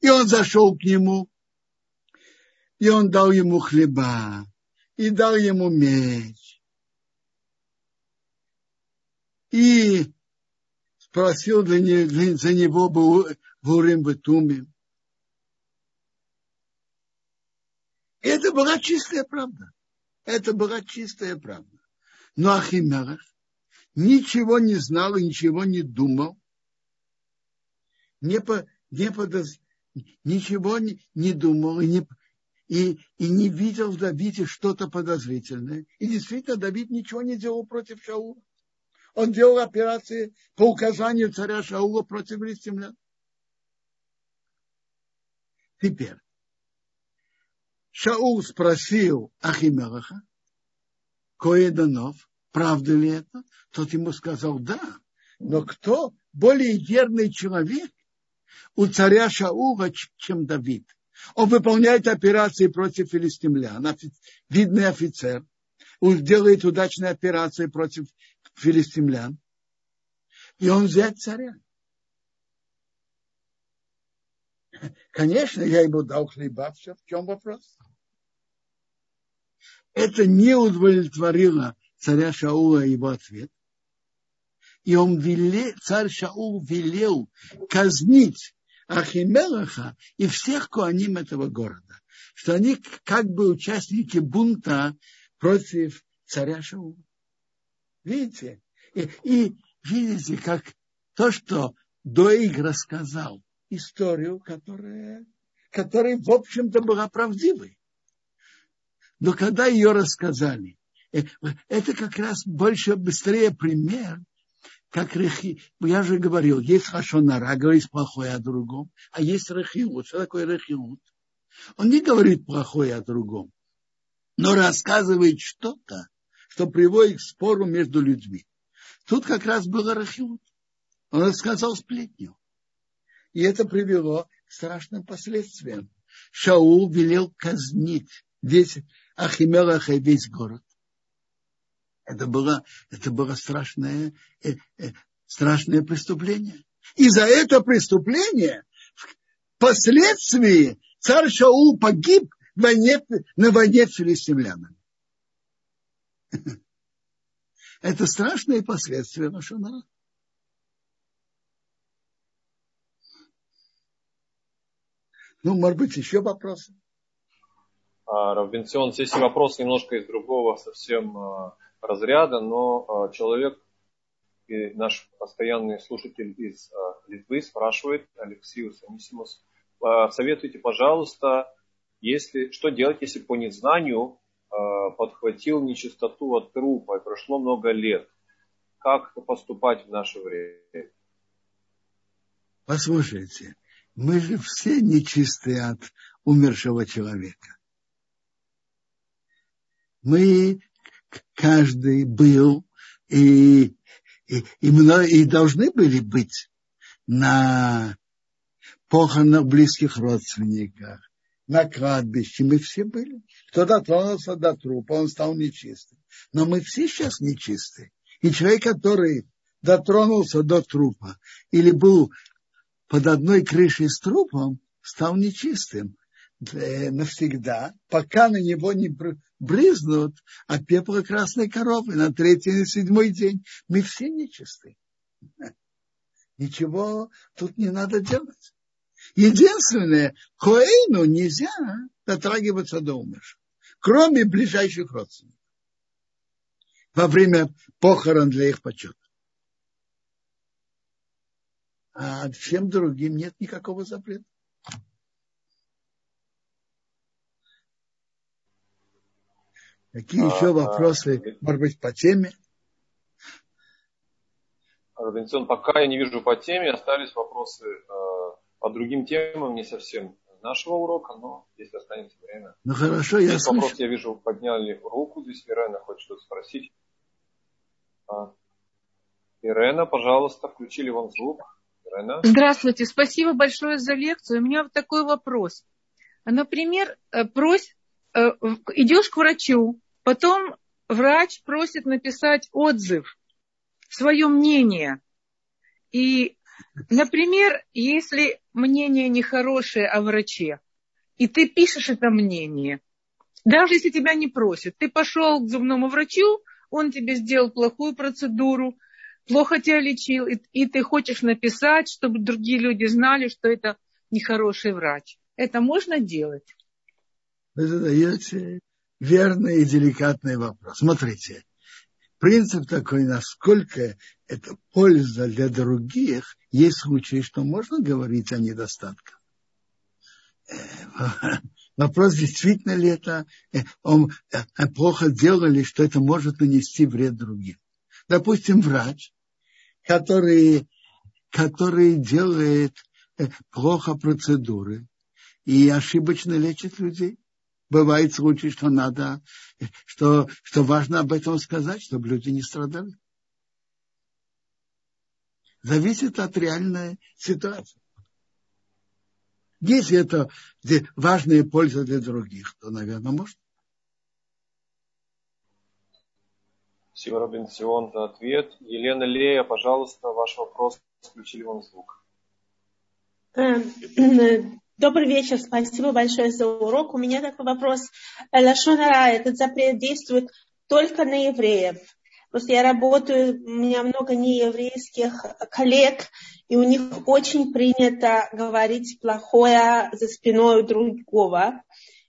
Speaker 1: и он зашел к нему, и он дал ему хлеба, и дал ему меч, и спросил для не, для, за него в Урим Бетумим. Это была чистая правда. Это была чистая правда. Но Ахимелах ничего не знал и ничего не думал, не, по, не подоз, ничего не, не думал и не, и, и не видел в Давиде что-то подозрительное. И действительно, Давид ничего не делал против Шаула. Он делал операции по указанию царя Шаула против филистимлян. Теперь, Шаул спросил Ахимелаха, Коеданов, правда ли это? Тот ему сказал, да. Но кто более верный человек у царя Шаула, чем Давид? Он выполняет операции против филистимлян, видный офицер. Он делает удачные операции против филистимлян. И он взять царя. Конечно, я ему дал хлеба, все, в чем вопрос? Это не удовлетворило царя Шаула его ответ. И он велел, царь Шаул велел казнить Ахимелаха и всех куаним этого города, что они как бы участники бунта против царя Шаула. Видите? И, и видите, как то, что Доиг рассказал, историю, которая, которая в общем-то, была правдивой. Но когда ее рассказали, это как раз больше, быстрее пример, как рехи, я же говорил, есть хашонара, говорит плохое о другом, а есть рехиут. Что такое рехиут? Он не говорит плохое о другом, но рассказывает что-то, что приводит к спору между людьми. Тут как раз было рахиут. Он рассказал сплетню. И это привело к страшным последствиям. Шаул велел казнить весь Ахимелаха и весь город. Это было, это было страшное, э, э, страшное преступление. И за это преступление впоследствии царь Шаул погиб на войне с филистимлянами. Это страшные последствия нашего народа. Ну, может быть, еще вопросы?
Speaker 2: А, Равбенцион, здесь вопрос немножко из другого совсем а, разряда, но а, человек, и наш постоянный слушатель из Литвы спрашивает, Алексиус Анисимус, советуйте, пожалуйста, если, что делать, если по незнанию подхватил нечистоту от трупа и прошло много лет? Как поступать в наше время?
Speaker 1: Послушайте, мы же все нечистые от умершего человека. Мы, каждый был и, и, и, мной, и должны были быть на похоронах близких родственниках, на кладбище. Мы все были. Кто дотронулся до трупа, он стал нечистым. Но мы все сейчас нечистые. И человек, который дотронулся до трупа или был под одной крышей с трупом, стал нечистым навсегда, пока на него не брызнут от пепла красной коровы на третий и седьмой день. Мы все нечисты. Ничего тут не надо делать. Единственное, Коэйну нельзя дотрагиваться до умерших, кроме ближайших родственников во время похорон для их почета. А всем другим нет никакого запрета. Какие а, еще вопросы, а, может быть, по теме?
Speaker 2: Робинсон, пока я не вижу по теме, остались вопросы э, по другим темам, не совсем нашего урока, но если останется время.
Speaker 1: Ну хорошо, я
Speaker 2: слышу. вопрос, я вижу, подняли руку здесь, Ирена хочет что-то спросить. А, Ирена, пожалуйста, включили вам звук. Ирена.
Speaker 3: Здравствуйте, спасибо большое за лекцию. У меня вот такой вопрос. Например, э, прось, э, идешь к врачу, Потом врач просит написать отзыв, свое мнение. И, например, если мнение нехорошее о враче, и ты пишешь это мнение, даже если тебя не просят, ты пошел к зубному врачу, он тебе сделал плохую процедуру, плохо тебя лечил, и, и ты хочешь написать, чтобы другие люди знали, что это нехороший врач. Это можно делать?
Speaker 1: Вы задаете верный и деликатный вопрос. Смотрите, принцип такой, насколько это польза для других, есть случаи, что можно говорить о недостатках. Э, вопрос, действительно ли это э, он, э, плохо делали, что это может нанести вред другим. Допустим, врач, который, который делает плохо процедуры и ошибочно лечит людей бывает случай, что надо, что, что важно об этом сказать, чтобы люди не страдали. Зависит от реальной ситуации. Если это важная польза для других, то, наверное, можно.
Speaker 2: Спасибо, Робин Сион, за ответ. Елена Лея, пожалуйста, ваш вопрос. Включили вам звук.
Speaker 4: Э, э, Добрый вечер, спасибо большое за урок. У меня такой вопрос. Лашонара, этот запрет действует только на евреев. Просто я работаю, у меня много нееврейских коллег, и у них очень принято говорить плохое за спиной другого.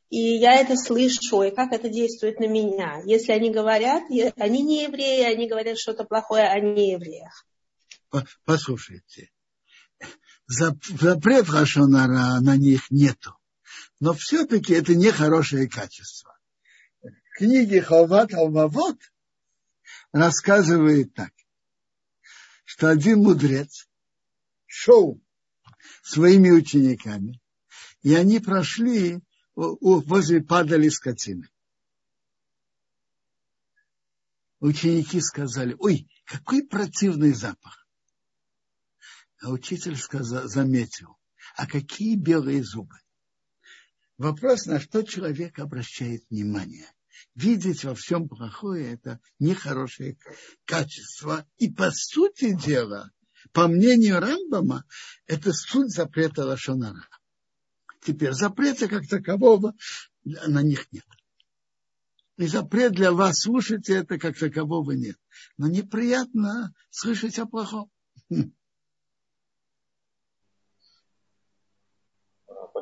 Speaker 4: И я это слышу, и как это действует на меня. Если они говорят, они не евреи, они говорят что-то плохое о неевреях.
Speaker 1: Послушайте, запрет Рашонара на них нету. Но все-таки это нехорошее качество. В книге Халват Алмавод рассказывает так, что один мудрец шел своими учениками, и они прошли возле падали скотины. Ученики сказали, ой, какой противный запах. А учитель сказал, заметил, а какие белые зубы. Вопрос, на что человек обращает внимание. Видеть во всем плохое – это нехорошее качество. И по сути дела, по мнению Рамбама, это суть запрета Лашонара. Теперь запрета как такового на них нет. И запрет для вас слушать это как такового нет. Но неприятно слышать о плохом.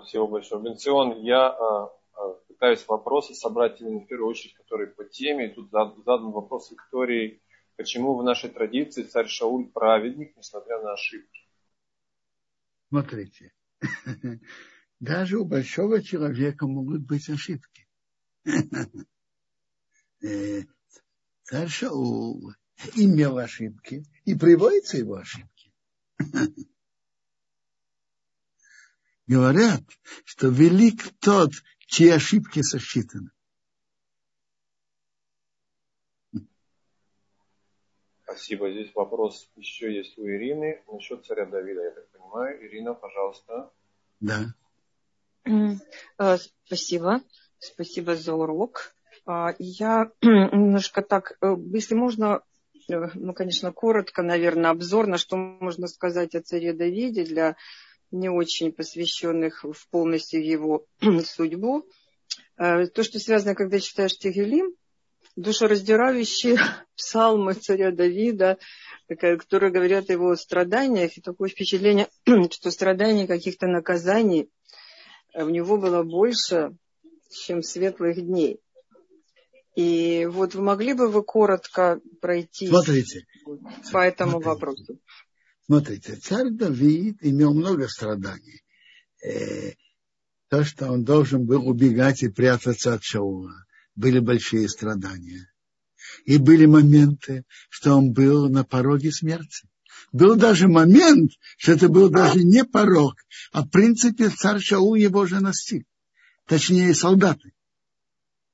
Speaker 2: Спасибо большое. Бенцион, я а, а, пытаюсь вопросы собрать именно в первую очередь, которые по теме. И тут задан вопрос Виктории, почему в нашей традиции царь Шауль праведник, несмотря на ошибки?
Speaker 1: Смотрите, даже у большого человека могут быть ошибки. Э, царь Шаул имел ошибки, и приводятся его ошибки. Говорят, что велик тот, чьи ошибки сосчитаны.
Speaker 2: Спасибо. Здесь вопрос еще есть у Ирины насчет царя Давида, я так понимаю. Ирина, пожалуйста.
Speaker 1: Да.
Speaker 5: Э, спасибо. Спасибо за урок. А, я немножко так, э, если можно, э, ну, конечно, коротко, наверное, обзор, на что можно сказать о царе Давиде для не очень посвященных в полностью его судьбу. То, что связано, когда читаешь Тегелим, душераздирающие псалмы царя Давида, которые говорят о его страданиях, и такое впечатление, что страдания каких-то наказаний у него было больше, чем светлых дней. И вот вы могли бы вы коротко пройти
Speaker 1: Смотрите.
Speaker 5: по этому Смотрите. вопросу?
Speaker 1: Смотрите, царь Давид имел много страданий. Э, то, что он должен был убегать и прятаться от Шаула, были большие страдания. И были моменты, что он был на пороге смерти. Был даже момент, что это был даже не порог, а в принципе царь Шаул его уже настиг. Точнее, солдаты.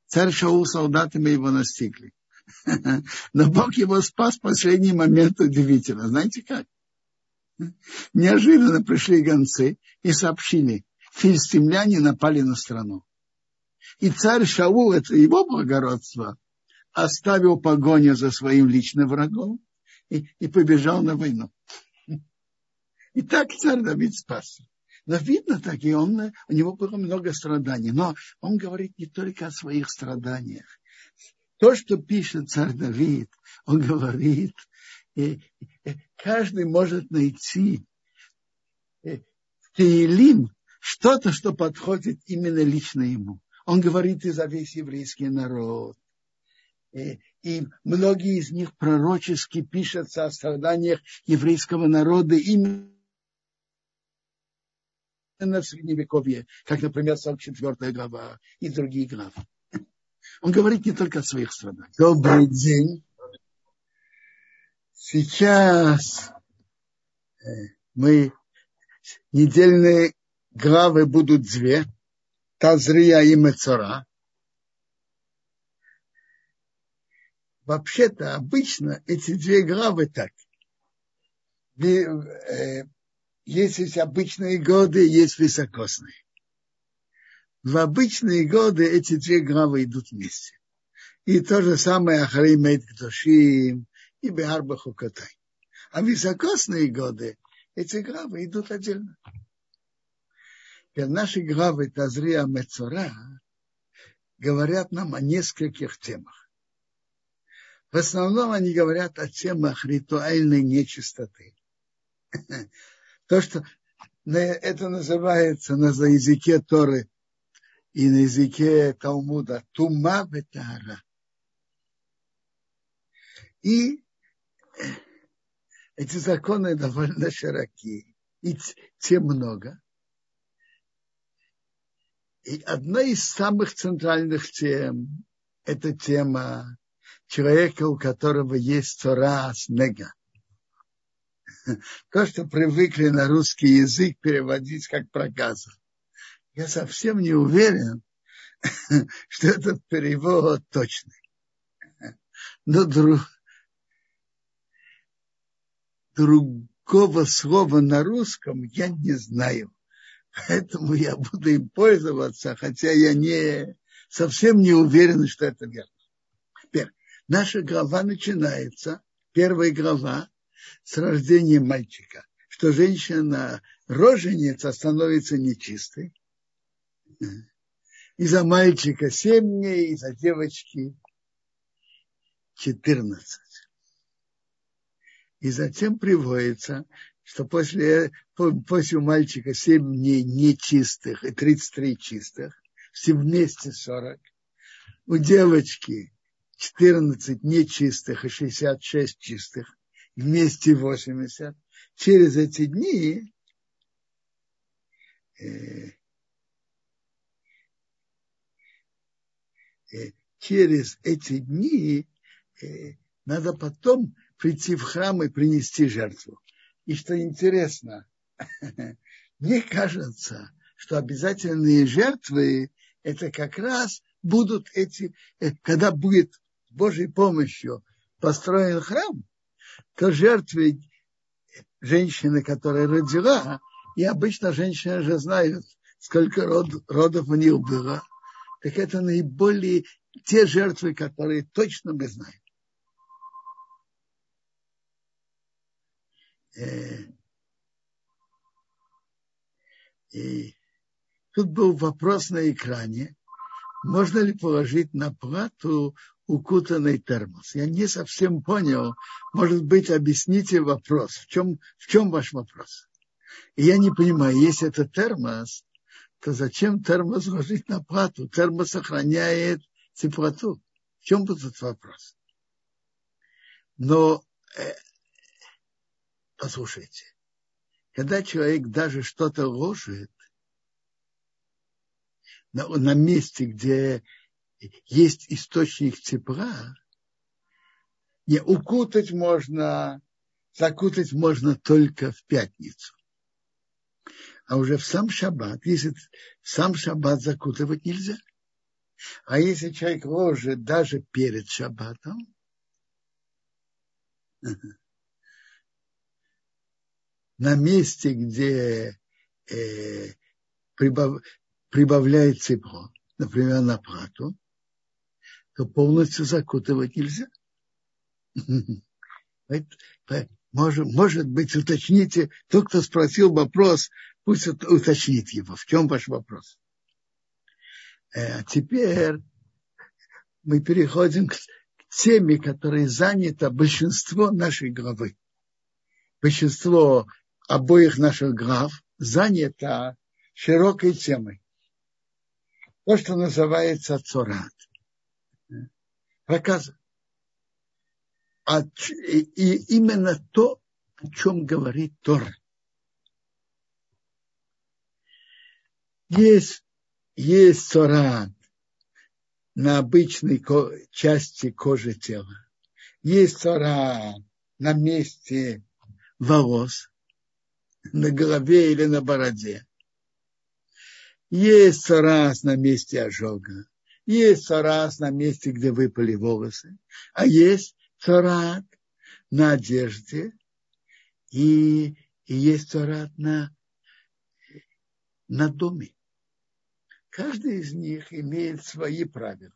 Speaker 1: Царь Шаул солдатами его настигли. Но Бог его спас в последний момент удивительно. Знаете как? Неожиданно пришли гонцы и сообщили, филистимляне напали на страну. И царь Шаул, это его благородство, оставил погоню за своим личным врагом и, и побежал на войну. И так царь Давид спасся. Но видно так, и он, у него было много страданий. Но он говорит не только о своих страданиях. То, что пишет царь Давид, он говорит, и, и, каждый может найти э, в Теилим что-то, что подходит именно лично ему. Он говорит и за весь еврейский народ, и, и многие из них пророчески пишутся о страданиях еврейского народа именно в Средневековье, как, например, 44 глава и другие главы. Он говорит не только о своих страданиях. Добрый день. Сейчас э, мы недельные главы будут две. Тазрия и Мецора. Вообще-то обычно эти две главы так. Э, есть обычные годы, есть високосные. В обычные годы эти две главы идут вместе. И то же самое Ахаримейт Ктошим и Беарба Хукатай. А високосные годы эти главы идут отдельно. Наши главы Тазрия Мецора говорят нам о нескольких темах. В основном они говорят о темах ритуальной нечистоты. То, что это называется на языке Торы и на языке Талмуда тума ветара. И эти законы довольно широки, и тем много. И одна из самых центральных тем – это тема человека, у которого есть Тора с нега. То, что привыкли на русский язык переводить как проказа. Я совсем не уверен, что этот перевод точный. Но друг, другого слова на русском я не знаю. Поэтому я буду им пользоваться, хотя я не, совсем не уверен, что это верно. Теперь, наша глава начинается, первая глава, с рождением мальчика, что женщина роженица становится нечистой. И за мальчика 7 дней, и за девочки 14. И затем приводится, что после, после у мальчика 7 дней нечистых и 33 чистых, все вместе 40. У девочки 14 нечистых и 66 чистых, вместе 80. Через эти дни э, э, через эти дни э, надо потом прийти в храм и принести жертву. И что интересно, мне кажется, что обязательные жертвы это как раз будут эти, э, когда будет с Божьей помощью построен храм, то жертвы женщины, которая родила, и обычно женщины же знают, сколько род, родов у них было, так это наиболее те жертвы, которые точно мы знаем. Э, и тут был вопрос на экране, можно ли положить на плату укутанный термос. Я не совсем понял. Может быть, объясните вопрос. В чем, в чем ваш вопрос? И я не понимаю, если это термос, то зачем термос ложить на плату? Термос сохраняет теплоту. В чем этот вопрос? Но э, Послушайте, когда человек даже что-то ложит на, на месте, где есть источник тепла, не укутать можно, закутать можно только в пятницу. А уже в сам шаббат, если в сам шаббат закутывать нельзя. А если человек ложит даже перед шаббатом, на месте, где э, прибав, прибавляет тепло, например, на плату, то полностью закутывать нельзя. Может, может быть, уточните, тот, кто спросил вопрос, пусть уточнит его. В чем ваш вопрос? Э, а теперь мы переходим к теме, которой занято большинство нашей главы. Большинство обоих наших глав занята широкой темой. То, что называется цорат. Проказа. А, и, именно то, о чем говорит Тора. Есть, есть цорат на обычной ко- части кожи тела. Есть цорат на месте волос на голове или на бороде. Есть раз на месте ожога, есть раз на месте, где выпали волосы, а есть царат на одежде и, и есть царат на, на доме. Каждый из них имеет свои правила.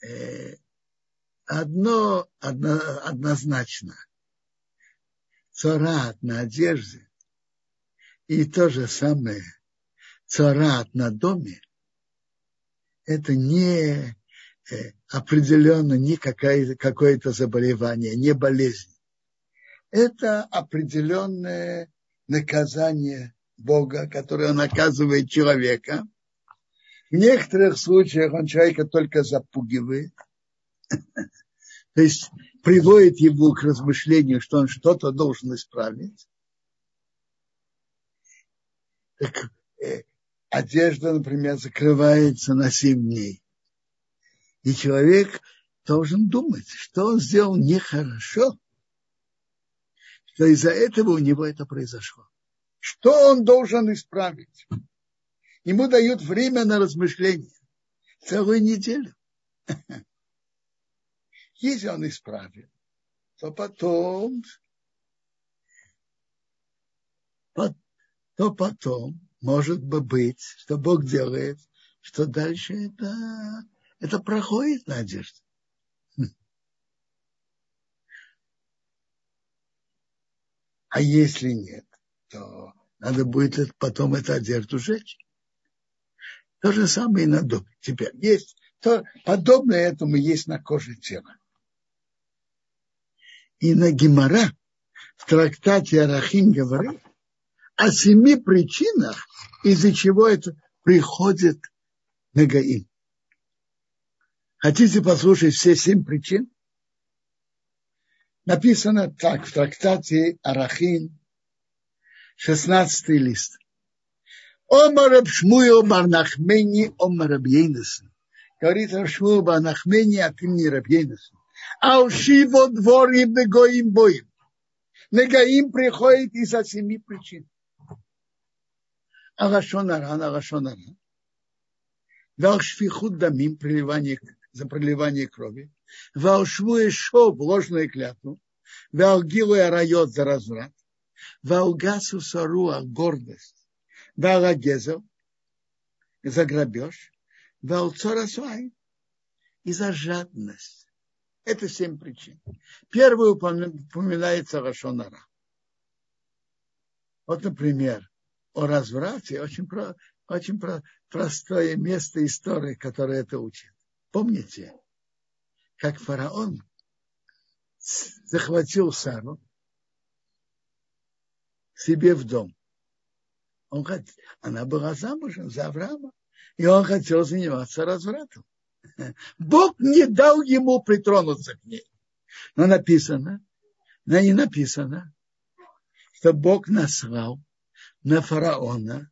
Speaker 1: Э, одно одно, однозначно. царат на одежде и то же самое царат на доме, это не э, определенно не какое-то заболевание, не болезнь. Это определенное наказание Бога, которое наказывает человека. В некоторых случаях он человека только запугивает. То есть приводит его к размышлению, что он что-то должен исправить. Так, э, одежда, например, закрывается на 7 дней. И человек должен думать, что он сделал нехорошо, что из-за этого у него это произошло. Что он должен исправить? Ему дают время на размышление. Целую неделю. Если он исправит, то потом, то потом может быть, что Бог делает, что дальше это, это проходит надежда. А если нет, то надо будет потом эту одежду сжечь. То же самое и на доме. Теперь есть то, подобное этому есть на коже тела. И на Гимара в трактате Арахим говорит о семи причинах, из-за чего это приходит Нагаим. Хотите послушать все семь причин? Написано так в трактате Арахин, 16 лист. Омар Рабшмуил Барнахмени Омар. Говорит Рабшмуил Барнахмени, а ты мне Алшиво двори бегоим боим. Негаим приходит из-за семи причин. Агашонара, Агашонара. Вал шфихут дамим, проливание, за проливание крови. Валшвуе шов, ложную клятву, Валгилуя райот за разврат, Валгасу саруа, гордость, Валагезов, за грабеж, Валцора свай, и за жадность. Это семь причин. Первый упоминается Рашонара. Вот, например, о разврате очень, про, очень про, простое место истории, которое это учит. Помните, как фараон захватил Сару себе в дом. Он хот... Она была замужем за Авраама, и он хотел заниматься развратом. Бог не дал ему притронуться к ней. Но написано, но не написано, что Бог наслал на фараона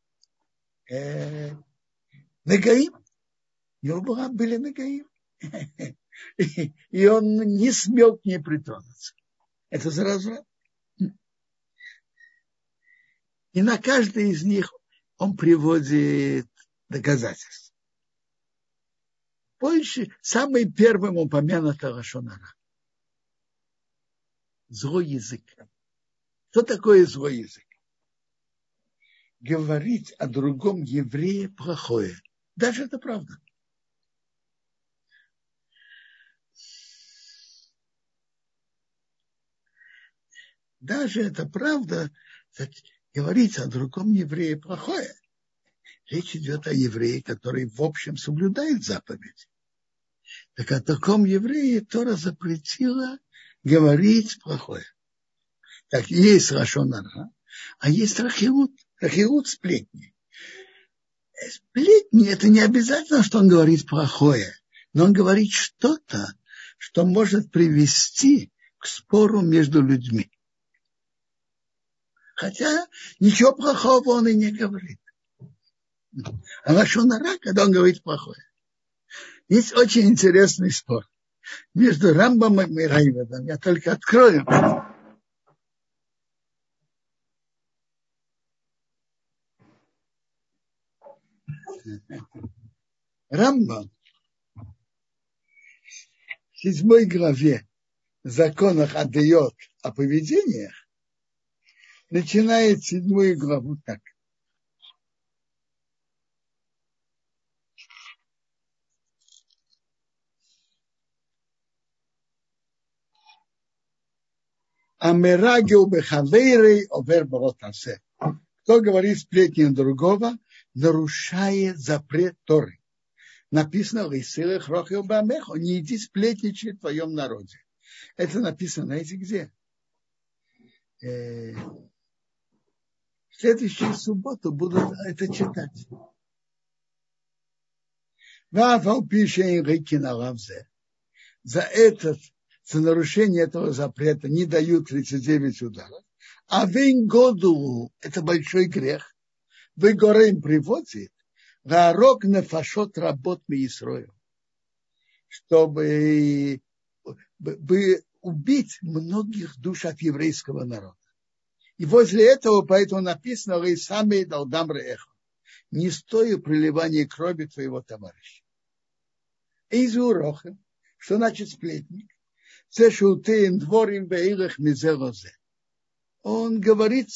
Speaker 1: э, Нагаим. У него были Нагаим. И он не смел к ней притронуться. Это разврат. И на каждый из них он приводит доказательства. Больше, самый первым упомянутый Рашонара. Злой язык. Что такое злой язык? Говорить о другом еврее плохое. Даже это правда. даже это правда, говорить о другом еврее плохое. Речь идет о еврее, который в общем соблюдает заповедь. Так о таком еврее Тора запретила говорить плохое. Так, есть Рашонара, а есть Рахилут. Рахилут сплетни. Сплетни – это не обязательно, что он говорит плохое, но он говорит что-то, что может привести к спору между людьми. Хотя ничего плохого он и не говорит. А Лашонара, когда он говорит плохое. Есть очень интересный спор между Рамбом и Райведом. Я только открою. Рамбам в седьмой главе законах отдает о поведениях начинает седьмую главу так. Амерагил бехавейрей овер баротасе. Кто говорит сплетни другого, нарушает запрет Торы. Написано в Исилах Рохил Бамехо, не иди сплетничай в твоем народе. Это написано, знаете где? Э, в следующую субботу будут это читать. За этот, за нарушение этого запрета не дают 39 ударов. А вен году это большой грех. Вы горем приводит Варок нефашот работ Миисрою, чтобы бы убить многих душ от еврейского народа. И возле этого поэтому написано «Вы сами далдам эхо» не стою проливания крови твоего товарища. Из уроха, что значит сплетник? Он говорит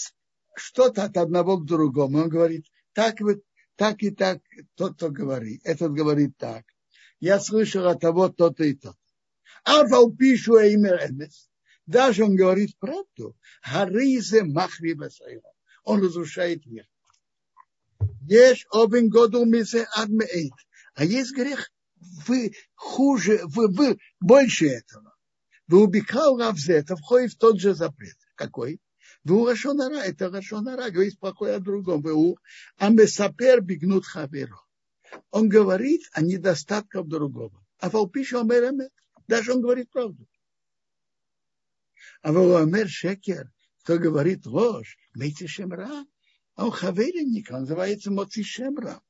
Speaker 1: что-то от одного к другому. Он говорит, так, так и так тот, кто говорит. Этот говорит так. Я слышал от того то-то и то-то. А пишу Эмес. Даже он говорит правду. Харизе махриба Он разрушает мир. Есть обен году мизе адмеэйт. А есть грех, вы хуже, вы, вы больше этого. Вы убекал Равзе, это входит в тот же запрет. Какой? Вы Рашонара, это Рашонара, говорит плохое о другом. Вы Амесапер бигнут хаверо. Он говорит о недостатках другого. А Фалпишу Амерамет, даже он говорит правду. А Валуамер Шекер, кто говорит ложь, Мейти Шемра, а он хаверенник, он называется Моци Шемра.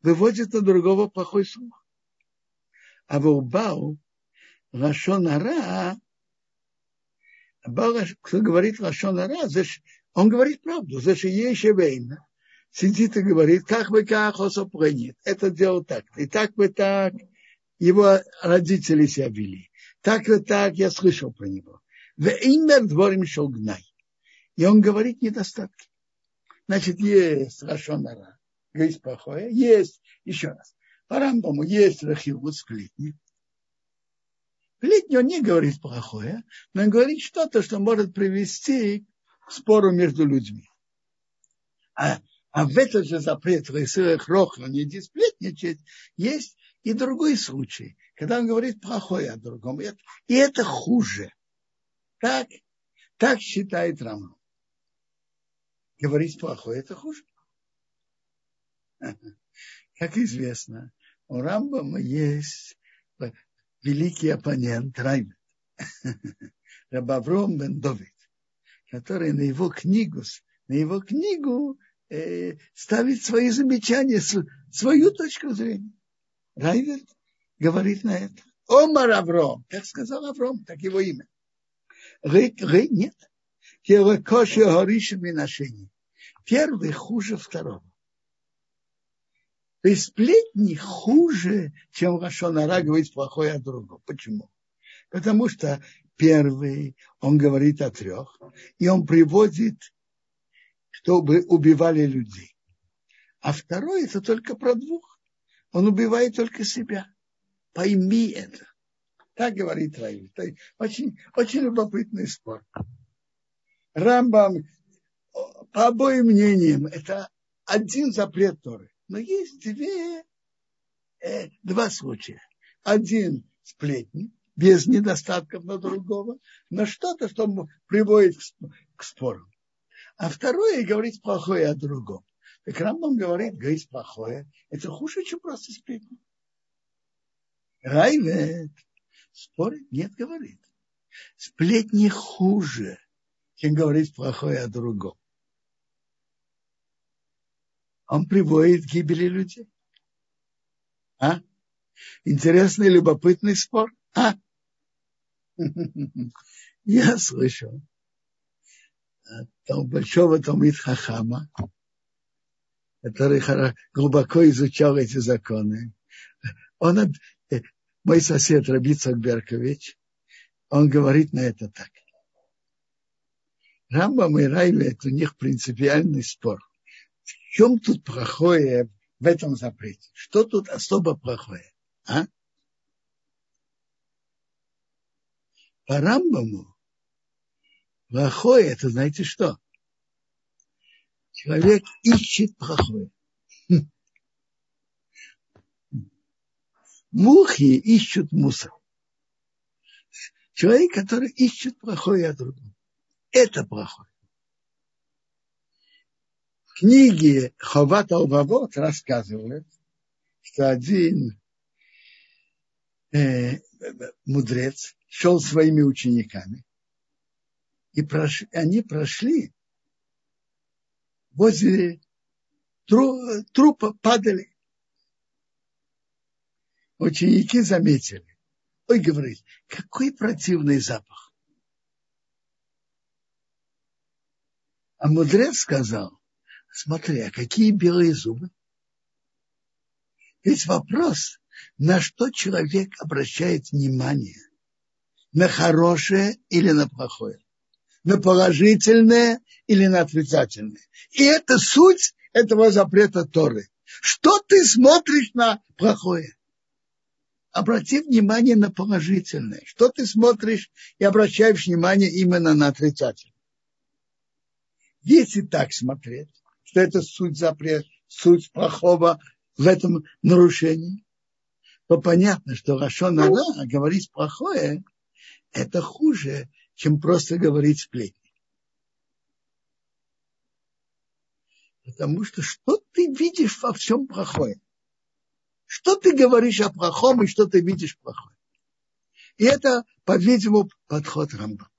Speaker 1: Выводит на другого плохой слух. А Валбау, Рашонара, кто говорит Рашонара, он говорит правду. За есть время. Сидит и говорит, как бы как принят. Это делал так. И так бы так его родители себя вели. Так и так я слышал про него. В имя дворим шел гнай. И он говорит недостатки. Значит, есть Рашонара, есть плохое, есть, еще раз, по Рамбаму есть Рахилут сплетни. Сплетни он не говорит плохое, но говорит что-то, что может привести к спору между людьми. А, а в этот же запрет Рахилут Рох, не иди есть и другой случай, когда он говорит плохое о другом. И это хуже. Так, так считает Рамбам. Говорить плохое это хуже. Как известно, у Рамбама есть великий оппонент Райбет, Рабавром бен Довид, который на его книгу, на его книгу э, ставит свои замечания, свою точку зрения. Райвер говорит на это. Омар Авром, как сказал Авром, так его имя. Ры, ры нет. Первый хуже второго. То есть сплетни хуже, чем Рашонара говорит плохое о другом. Почему? Потому что первый, он говорит о трех, и он приводит, чтобы убивали людей. А второй это только про двух. Он убивает только себя. Пойми это. Так говорит Раиль. Очень, очень любопытный спор. Рамбам, по обоим мнениям, это один запрет Торы. Но есть две, э, два случая. Один сплетни, без недостатков на другого, но что-то, что приводит к, спору. А второе говорит плохое о другом. Так Рамбам говорит, говорить плохое, это хуже, чем просто сплетни. Райвет спорит, нет, говорит. Сплетни хуже, чем говорить плохое о другом. Он приводит к гибели людей. А? Интересный, любопытный спор. А? Я слышал от большого Талмит Хахама, который глубоко изучал эти законы. Он, э, мой сосед Рабицак Беркович, он говорит на это так. Рамбам и Райвет, у них принципиальный спор. В чем тут плохое в этом запрете? Что тут особо плохое? А? По Рамбаму Плохое, это знаете что? Человек ищет плохое. Мухи ищут мусор. Человек, который ищет плохое от другого. Это плохое. Книге Ховат Албавот рассказывают, что один э, мудрец шел своими учениками, и прош, они прошли возле тру, трупа, падали. Ученики заметили. Ой, говорит, какой противный запах. А мудрец сказал, смотри, а какие белые зубы? Ведь вопрос, на что человек обращает внимание, на хорошее или на плохое, на положительное или на отрицательное. И это суть этого запрета Торы. Что ты смотришь на плохое? Обрати внимание на положительное. Что ты смотришь и обращаешь внимание именно на отрицательное. Если так смотреть, что это суть запрета, суть плохого в этом нарушении, то понятно, что Рашон Ара, говорить плохое, это хуже, чем просто говорить сплетни. Потому что что ты видишь во всем плохое? Что ты говоришь о плохом и что ты видишь плохое? И это, по-видимому, подход Рамбама.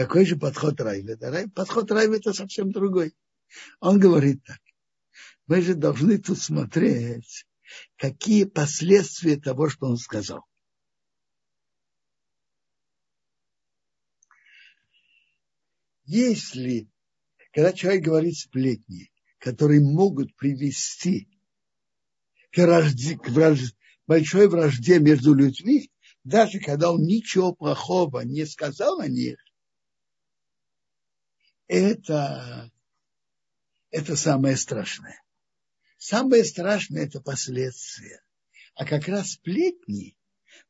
Speaker 1: Какой же подход Райведа? Подход Райведа совсем другой. Он говорит так. Мы же должны тут смотреть, какие последствия того, что он сказал. Если, когда человек говорит сплетни, которые могут привести к, вражде, к вражде, большой вражде между людьми, даже когда он ничего плохого не сказал о них, это, это самое страшное. Самое страшное – это последствия. А как раз сплетни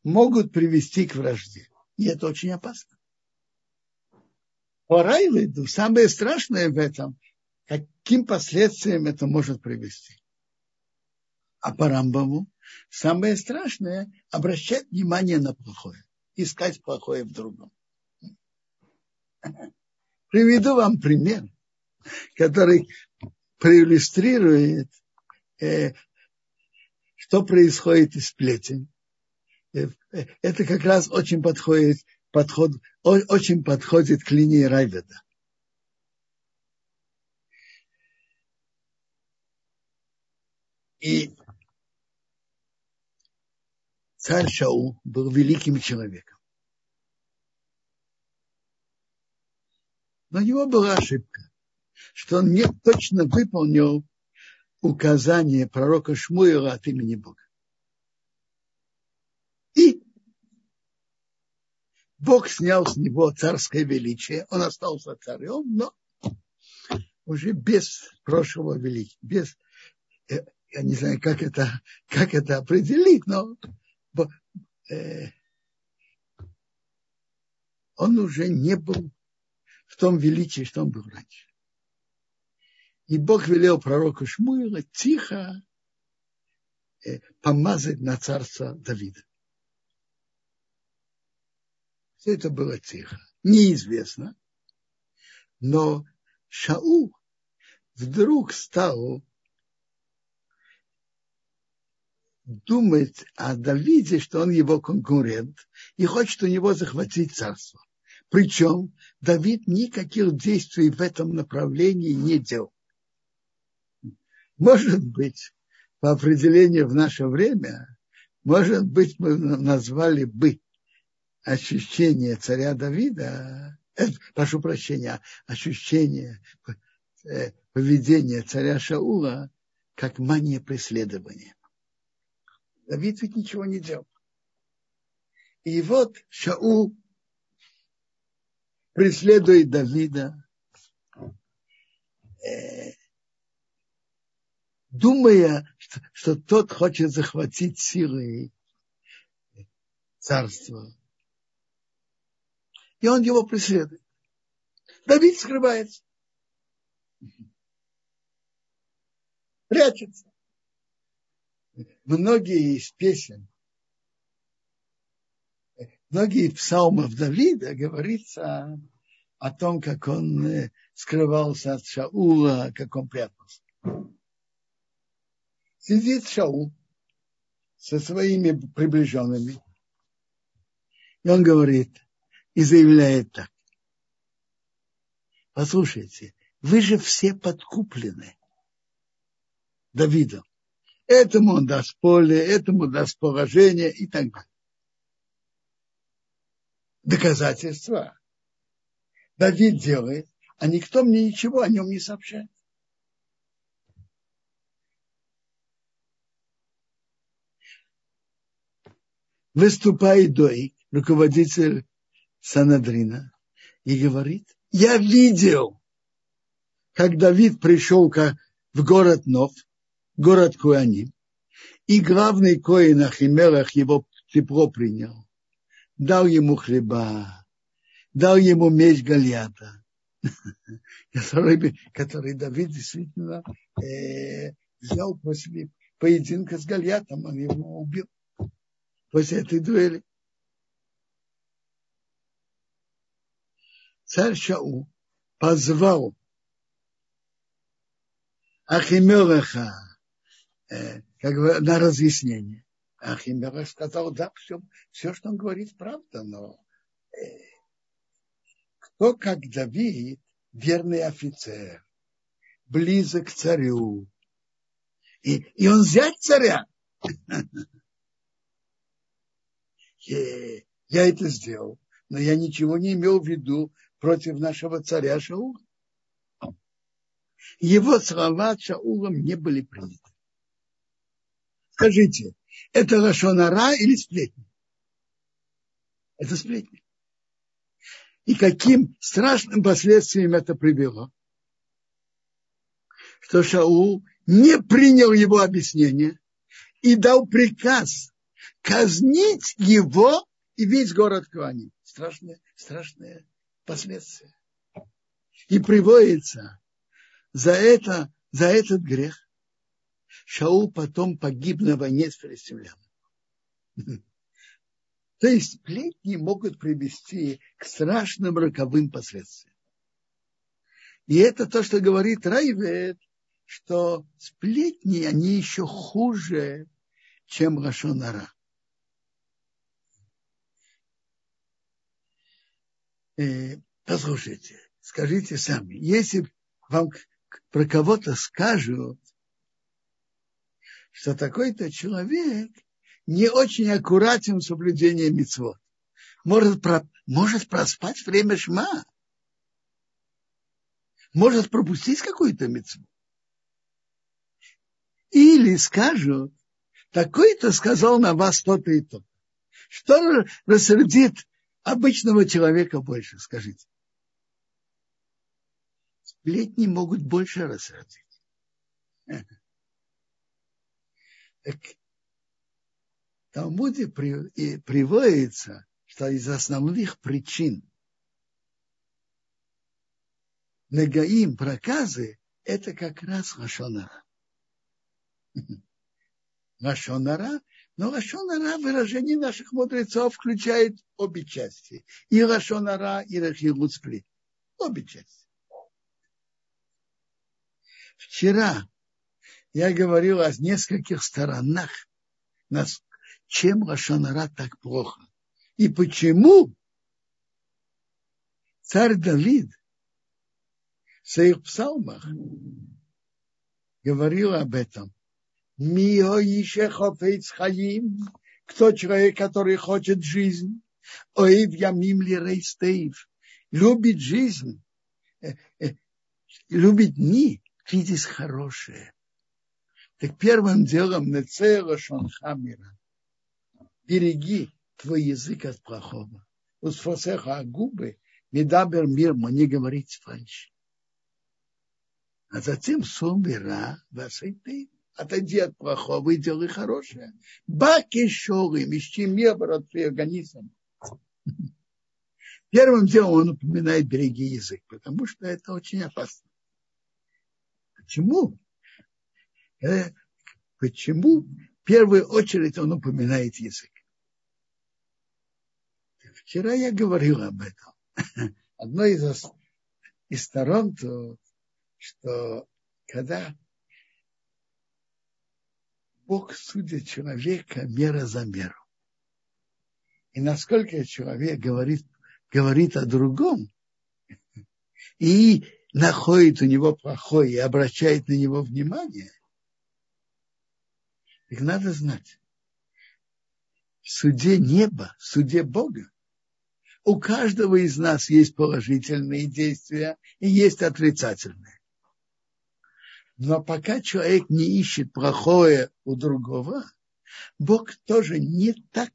Speaker 1: могут привести к вражде. И это очень опасно. По Райлиду самое страшное в этом, каким последствиям это может привести. А по Рамбаму самое страшное – обращать внимание на плохое, искать плохое в другом. Приведу вам пример, который проиллюстрирует, э, что происходит из сплетен. Э, это как раз очень подходит подход, очень подходит к линии Райведа. И царь Шау был великим человеком. Но у него была ошибка, что он не точно выполнил указание пророка Шмуила от имени Бога. И Бог снял с него царское величие, он остался царем, но уже без прошлого величия, без, э, я не знаю, как это, как это определить, но э, он уже не был в том величии, что он был раньше. И Бог велел пророку Шмуила тихо э, помазать на царство Давида. Все это было тихо. Неизвестно. Но Шаул вдруг стал думать о Давиде, что он его конкурент, и хочет у него захватить царство. Причем Давид никаких действий в этом направлении не делал. Может быть, по определению в наше время, может быть, мы назвали бы ощущение царя Давида, э, прошу прощения, ощущение э, поведения царя Шаула как мания преследования. Давид ведь ничего не делал. И вот Шаул преследует Давида, э, думая, что, что тот хочет захватить силой царство и он его преследует. Давид скрывается. Прячется. Многие из песен, многие псалмов Давида говорится о том, как он э, скрывался от Шаула, как он прятался. Сидит Шаул со своими приближенными, и он говорит и заявляет так. Послушайте, вы же все подкуплены Давидом. Этому он даст поле, этому даст положение и так далее. Доказательства. Давид делает, а никто мне ничего о нем не сообщает. Выступает Доик, руководитель Санадрина, и говорит, я видел, как Давид пришел в город Нов, город Куаним, и главный коин Ахимелах его тепло принял, дал ему хлеба, дал ему меч Гальята, который, который Давид действительно э, взял после поединка с Гальятом, он его убил после этой дуэли. Царь Шау позвал Ахимелаха э, как бы, на разъяснение. Ахимелах сказал, да, все, все, что он говорит, правда, но э, кто, как Давид, верный офицер, близок к царю, и, и он взять царя. Я это сделал, но я ничего не имел в виду против нашего царя Шаула. Его слова Шаулом не были приняты. Скажите, это Лашонара или сплетни? Это сплетни. И каким страшным последствиям это привело? Что Шаул не принял его объяснение и дал приказ казнить его и весь город Куани. Страшные, страшные последствия. И приводится за это, за этот грех Шаул потом погиб на войне с филистимлянами. То есть сплетни могут привести к страшным роковым последствиям. И это то, что говорит Райвет, что сплетни, они еще хуже, чем Рашонара. Э, послушайте, скажите сами, если вам про кого-то скажут, что такой-то человек не очень аккуратен в соблюдении митцвот, может, про, может проспать время шма, может пропустить какую-то митцву. Или скажут, такой-то сказал на вас то-то и то. Что рассердит обычного человека больше, скажите. Сплетни могут больше рассердить. Так, в Талмуде приводится, что из основных причин Нагаим, проказы, это как раз Лашонара. Лашонара но Лашонара выражение наших мудрецов включает обе части. И Лашонара, и Рахилут сплит. Обе части. Вчера я говорил о нескольких сторонах, чем Лашонара так плохо. И почему царь Давид в своих псалмах говорил об этом. Мио еще хаим. Кто человек, который хочет жизнь? Оив ямим ли рейстейв. Любит жизнь. Э, э, любит дни. Видеть хорошее. Так первым делом на хамира. Береги твой язык от плохого. Усфосеха а губы, медабер мир, не говорить фальшь. А затем сумира васайтейв отойди от плохого и делай хорошее. Баки шолы, мещи мебра твой организм. Первым делом он упоминает береги язык, потому что это очень опасно. Почему? Э, почему в первую очередь он упоминает язык? Вчера я говорил об этом. Одной из, из сторон, то, что когда Бог судит человека мера за меру. И насколько человек говорит, говорит о другом, и находит у него плохое и обращает на него внимание, их надо знать. В суде неба, в суде Бога, у каждого из нас есть положительные действия и есть отрицательные. Но пока человек не ищет плохое у другого, Бог тоже не так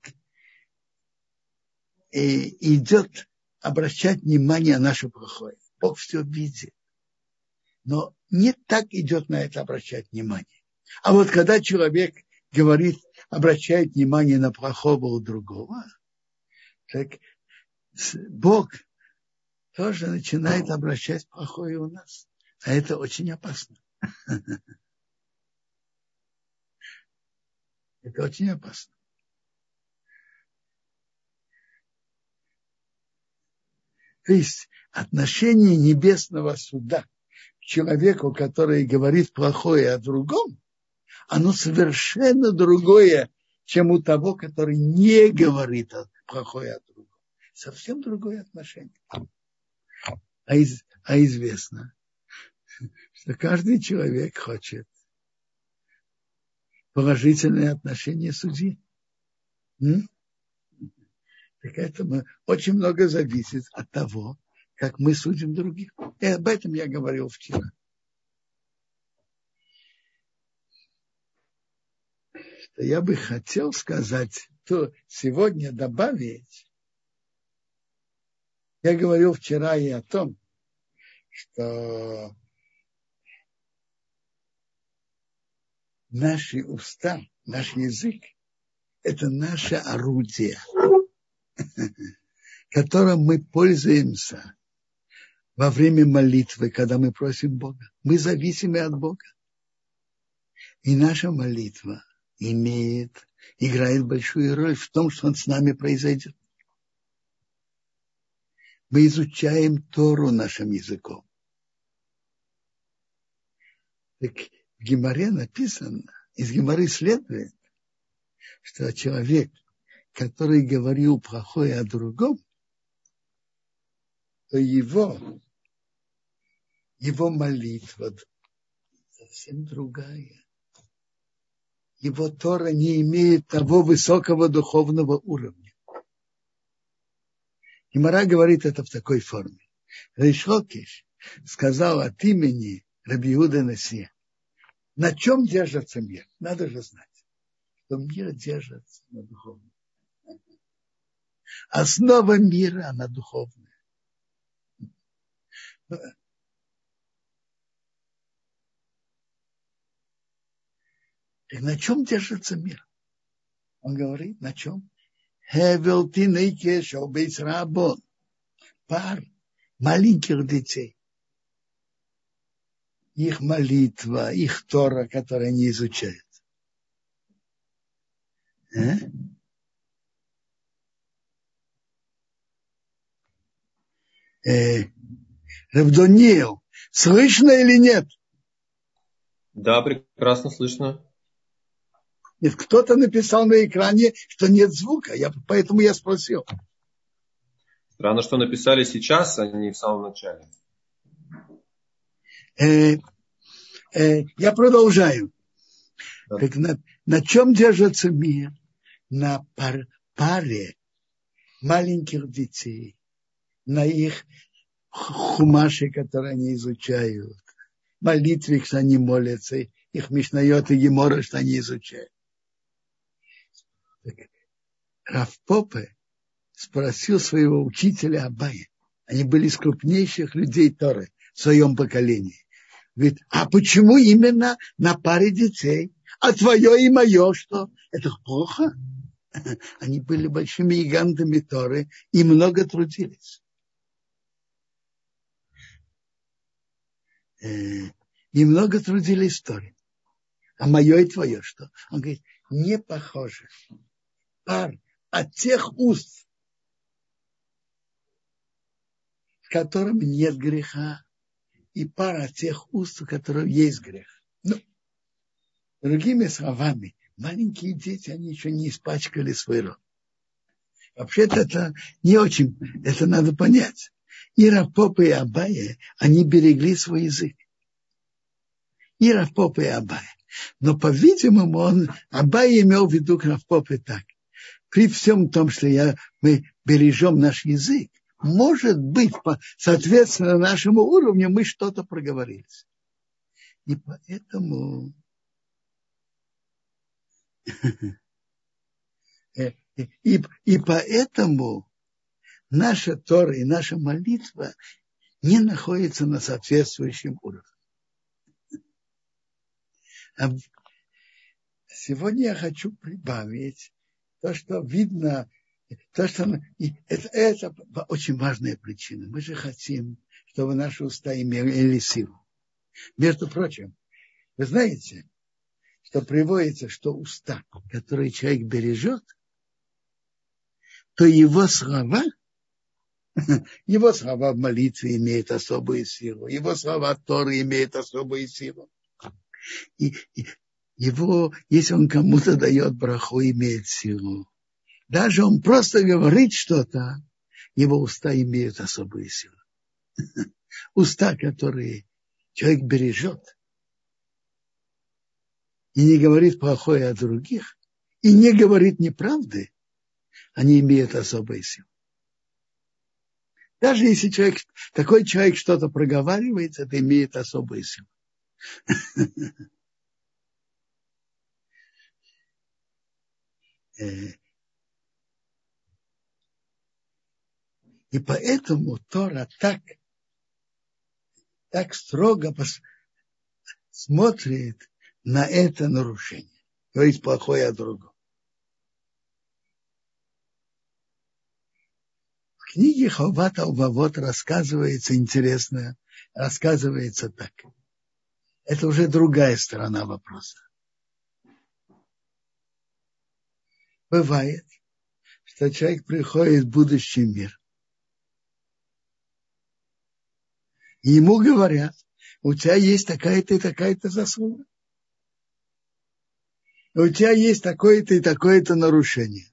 Speaker 1: э, идет обращать внимание на наше плохое. Бог все видит. Но не так идет на это обращать внимание. А вот когда человек говорит, обращает внимание на плохого у другого, так Бог тоже начинает обращать плохое у нас. А это очень опасно. Это очень опасно. То есть отношение небесного суда к человеку, который говорит плохое о другом, оно совершенно другое, чем у того, который не говорит плохое о другом. Совсем другое отношение. А, из, а известно, что каждый человек хочет положительное отношение судьи. М? Так это очень много зависит от того, как мы судим других. И об этом я говорил вчера. Что я бы хотел сказать, то сегодня добавить. Я говорил вчера и о том, что наши уста, наш язык – это наше орудие, которым мы пользуемся во время молитвы, когда мы просим Бога. Мы зависимы от Бога. И наша молитва имеет, играет большую роль в том, что он с нами произойдет. Мы изучаем Тору нашим языком. Так в Гимаре написано, из Гимары следует, что человек, который говорил плохое о другом, то его, его молитва совсем другая. Его Тора не имеет того высокого духовного уровня. И Мара говорит это в такой форме. Рейшлокиш сказал от имени Рабиуда Насия, на чем держится мир? Надо же знать, что мир держится на духовном. Основа мира, она духовная. И на чем держится мир? Он говорит, на чем? Хевел тинейкеш обейс рабон. Пар маленьких детей их молитва, их Тора, которую они изучают. А? Э, Равдониил, слышно или нет?
Speaker 2: Да, прекрасно слышно.
Speaker 1: Нет, кто-то написал на экране, что нет звука, я, поэтому я спросил.
Speaker 2: Странно, что написали сейчас, а не в самом начале.
Speaker 1: Э, э, я продолжаю. Да. Так на, на чем держится мир? На пар, паре маленьких детей, на их хумаши, которые они изучают, молитве, что они молятся, их мишнает и гемора, что они изучают. Равпопе спросил своего учителя Абая. Они были из крупнейших людей Торы в своем поколении. Говорит, а почему именно на паре детей? А твое и мое что? Это плохо? Они были большими гигантами Торы и много трудились. Э, и много трудились Торы. А мое и твое что? Он говорит, не похоже. Пар от тех уст, в котором нет греха, и пар от тех уст, у которых есть грех. Ну, другими словами, маленькие дети, они еще не испачкали свой рот. Вообще-то это не очень, это надо понять. И Равпопа и Абая, они берегли свой язык. И Равпопа и Абая. Но, по-видимому, он, Абай имел в виду к Равпопе так. При всем том, что я, мы бережем наш язык, может быть, по, соответственно нашему уровню мы что-то проговорились. И поэтому и, и поэтому наша Тора и наша молитва не находятся на соответствующем уровне. А сегодня я хочу прибавить то, что видно, то, что это, это очень важная причина. Мы же хотим, чтобы наши уста имели силу. Между прочим, вы знаете, что приводится, что уста, которые человек бережет, то его слова, его слова в молитве имеют особую силу, его слова Торы имеют особую силу. И, и его, если он кому-то дает браху, имеет силу. Даже он просто говорит что-то, его уста имеют особую силу. Уста, которые человек бережет, и не говорит плохое о других, и не говорит неправды, они имеют особую силу. Даже если человек, такой человек что-то проговаривает, это имеет особую силу. и поэтому Тора так, так строго смотрит на это нарушение. Говорит плохое о другом. В книге Хавата Увавод рассказывается интересно, рассказывается так. Это уже другая сторона вопроса. Бывает, что человек приходит в будущий мир. И ему говорят, у тебя есть такая-то и такая-то заслуга у тебя есть такое-то и такое-то нарушение.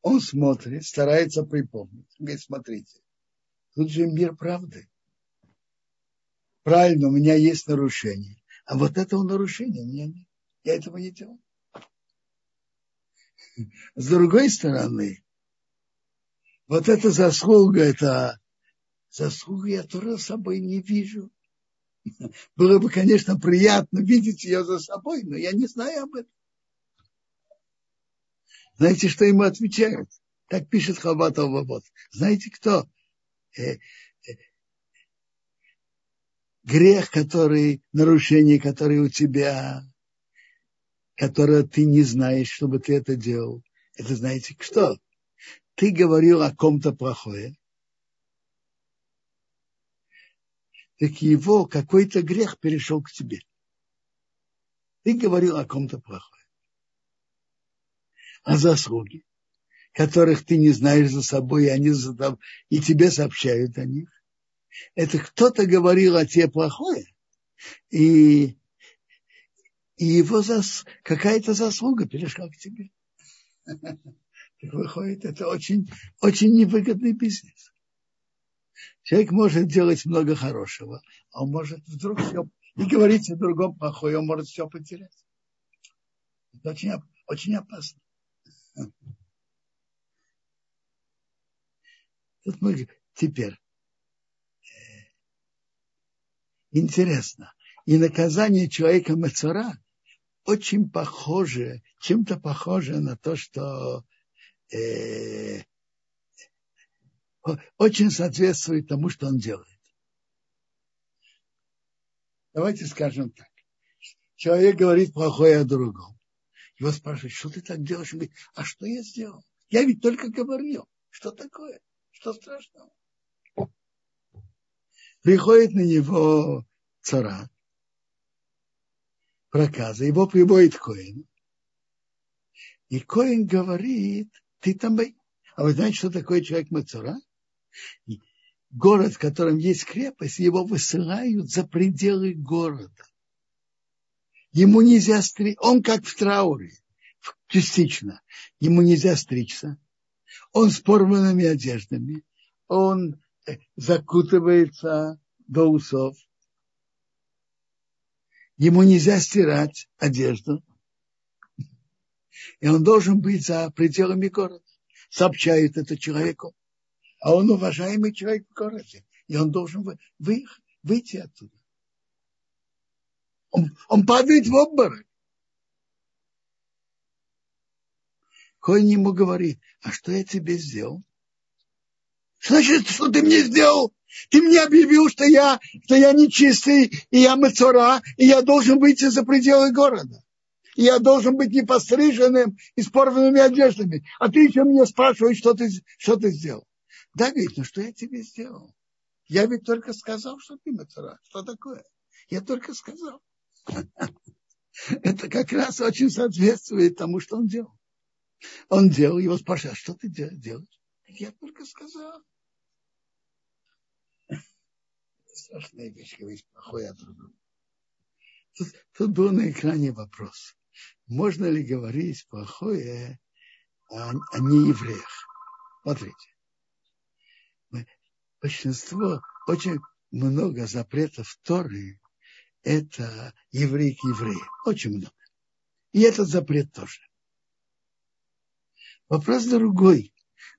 Speaker 1: Он смотрит, старается припомнить. Говорит, смотрите, тут же мир правды. Правильно, у меня есть нарушение. А вот этого нарушения у меня нет. Я этого не делал. С другой стороны, вот эта заслуга, это заслуга я тоже собой не вижу. Было бы, конечно, приятно видеть ее за собой, но я не знаю об этом. Знаете, что ему отвечают? Так пишет Хабат Албабот. Знаете, кто? Э, э, грех, который, нарушение, которое у тебя, которое ты не знаешь, чтобы ты это делал. Это знаете что? Ты говорил о ком-то плохое, так его какой-то грех перешел к тебе. Ты говорил о ком-то плохое. А заслуги, которых ты не знаешь за собой, и, они за тобой, и тебе сообщают о них, это кто-то говорил о тебе плохое, и, и его зас, какая-то заслуга перешла к тебе. Выходит, это очень, очень невыгодный бизнес. Человек может делать много хорошего, а он может вдруг все и говорить о другом плохое, он может все потерять. Это очень, очень опасно. Тут мы теперь интересно. И наказание человека Мацара очень похоже, чем-то похоже на то, что э, очень соответствует тому, что он делает. Давайте скажем так. Человек говорит плохое о другом. Его спрашивают, что ты так делаешь? Он говорит, а что я сделал? Я ведь только говорил. Что такое? Что страшного? Приходит на него цара, проказа, его приводит Коин. И Коин говорит, ты там... А вы знаете, что такое человек Мацура? Город, в котором есть крепость, его высылают за пределы города. Ему нельзя стричь, он как в трауре, частично. Ему нельзя стричься. Он с порванными одеждами. Он э, закутывается до усов. Ему нельзя стирать одежду. И он должен быть за пределами города. Сообщают это человеку. А он уважаемый человек в городе. И он должен вы, выйти оттуда. Он, он падает в обморок. Коин ему говорит, а что я тебе сделал? Значит, что ты мне сделал? Ты мне объявил, что я, что я нечистый, и я мацора, и я должен выйти за пределы города. И я должен быть непостриженным и с порванными одеждами. А ты еще меня спрашиваешь, что ты, что ты сделал. Да, говорит, ну что я тебе сделал? Я ведь только сказал, что ты мацара. Что такое? Я только сказал. Это как раз очень соответствует тому, что он делал. Он делал, его спрашивают, а что ты делаешь? Я только сказал. Страшная вещь, говорить плохое о другом. Тут, тут был на экране вопрос. Можно ли говорить плохое о, о неевреях? Смотрите. Мы, большинство, очень много запретов Торы это еврей к еврею. Очень много. И этот запрет тоже. Вопрос другой.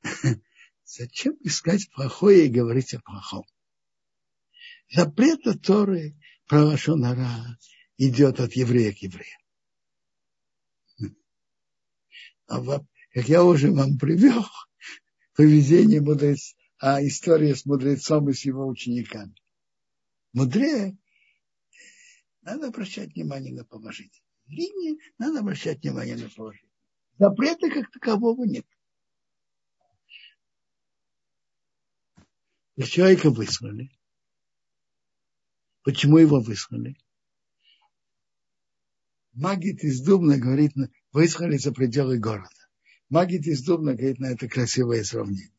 Speaker 1: Зачем искать плохое и говорить о плохом? Запрет Торы про Лашонара идет от еврея к еврею. А как я уже вам привел, поведение мудрец, а история с мудрецом и с его учениками. Мудрее надо обращать внимание на положительные линии, надо обращать внимание на положительные. Запрета как такового нет. И человека выслали. Почему его выслали? Магит из Дубна говорит, выслали за пределы города. Магит из Дубна говорит на это красивое сравнение.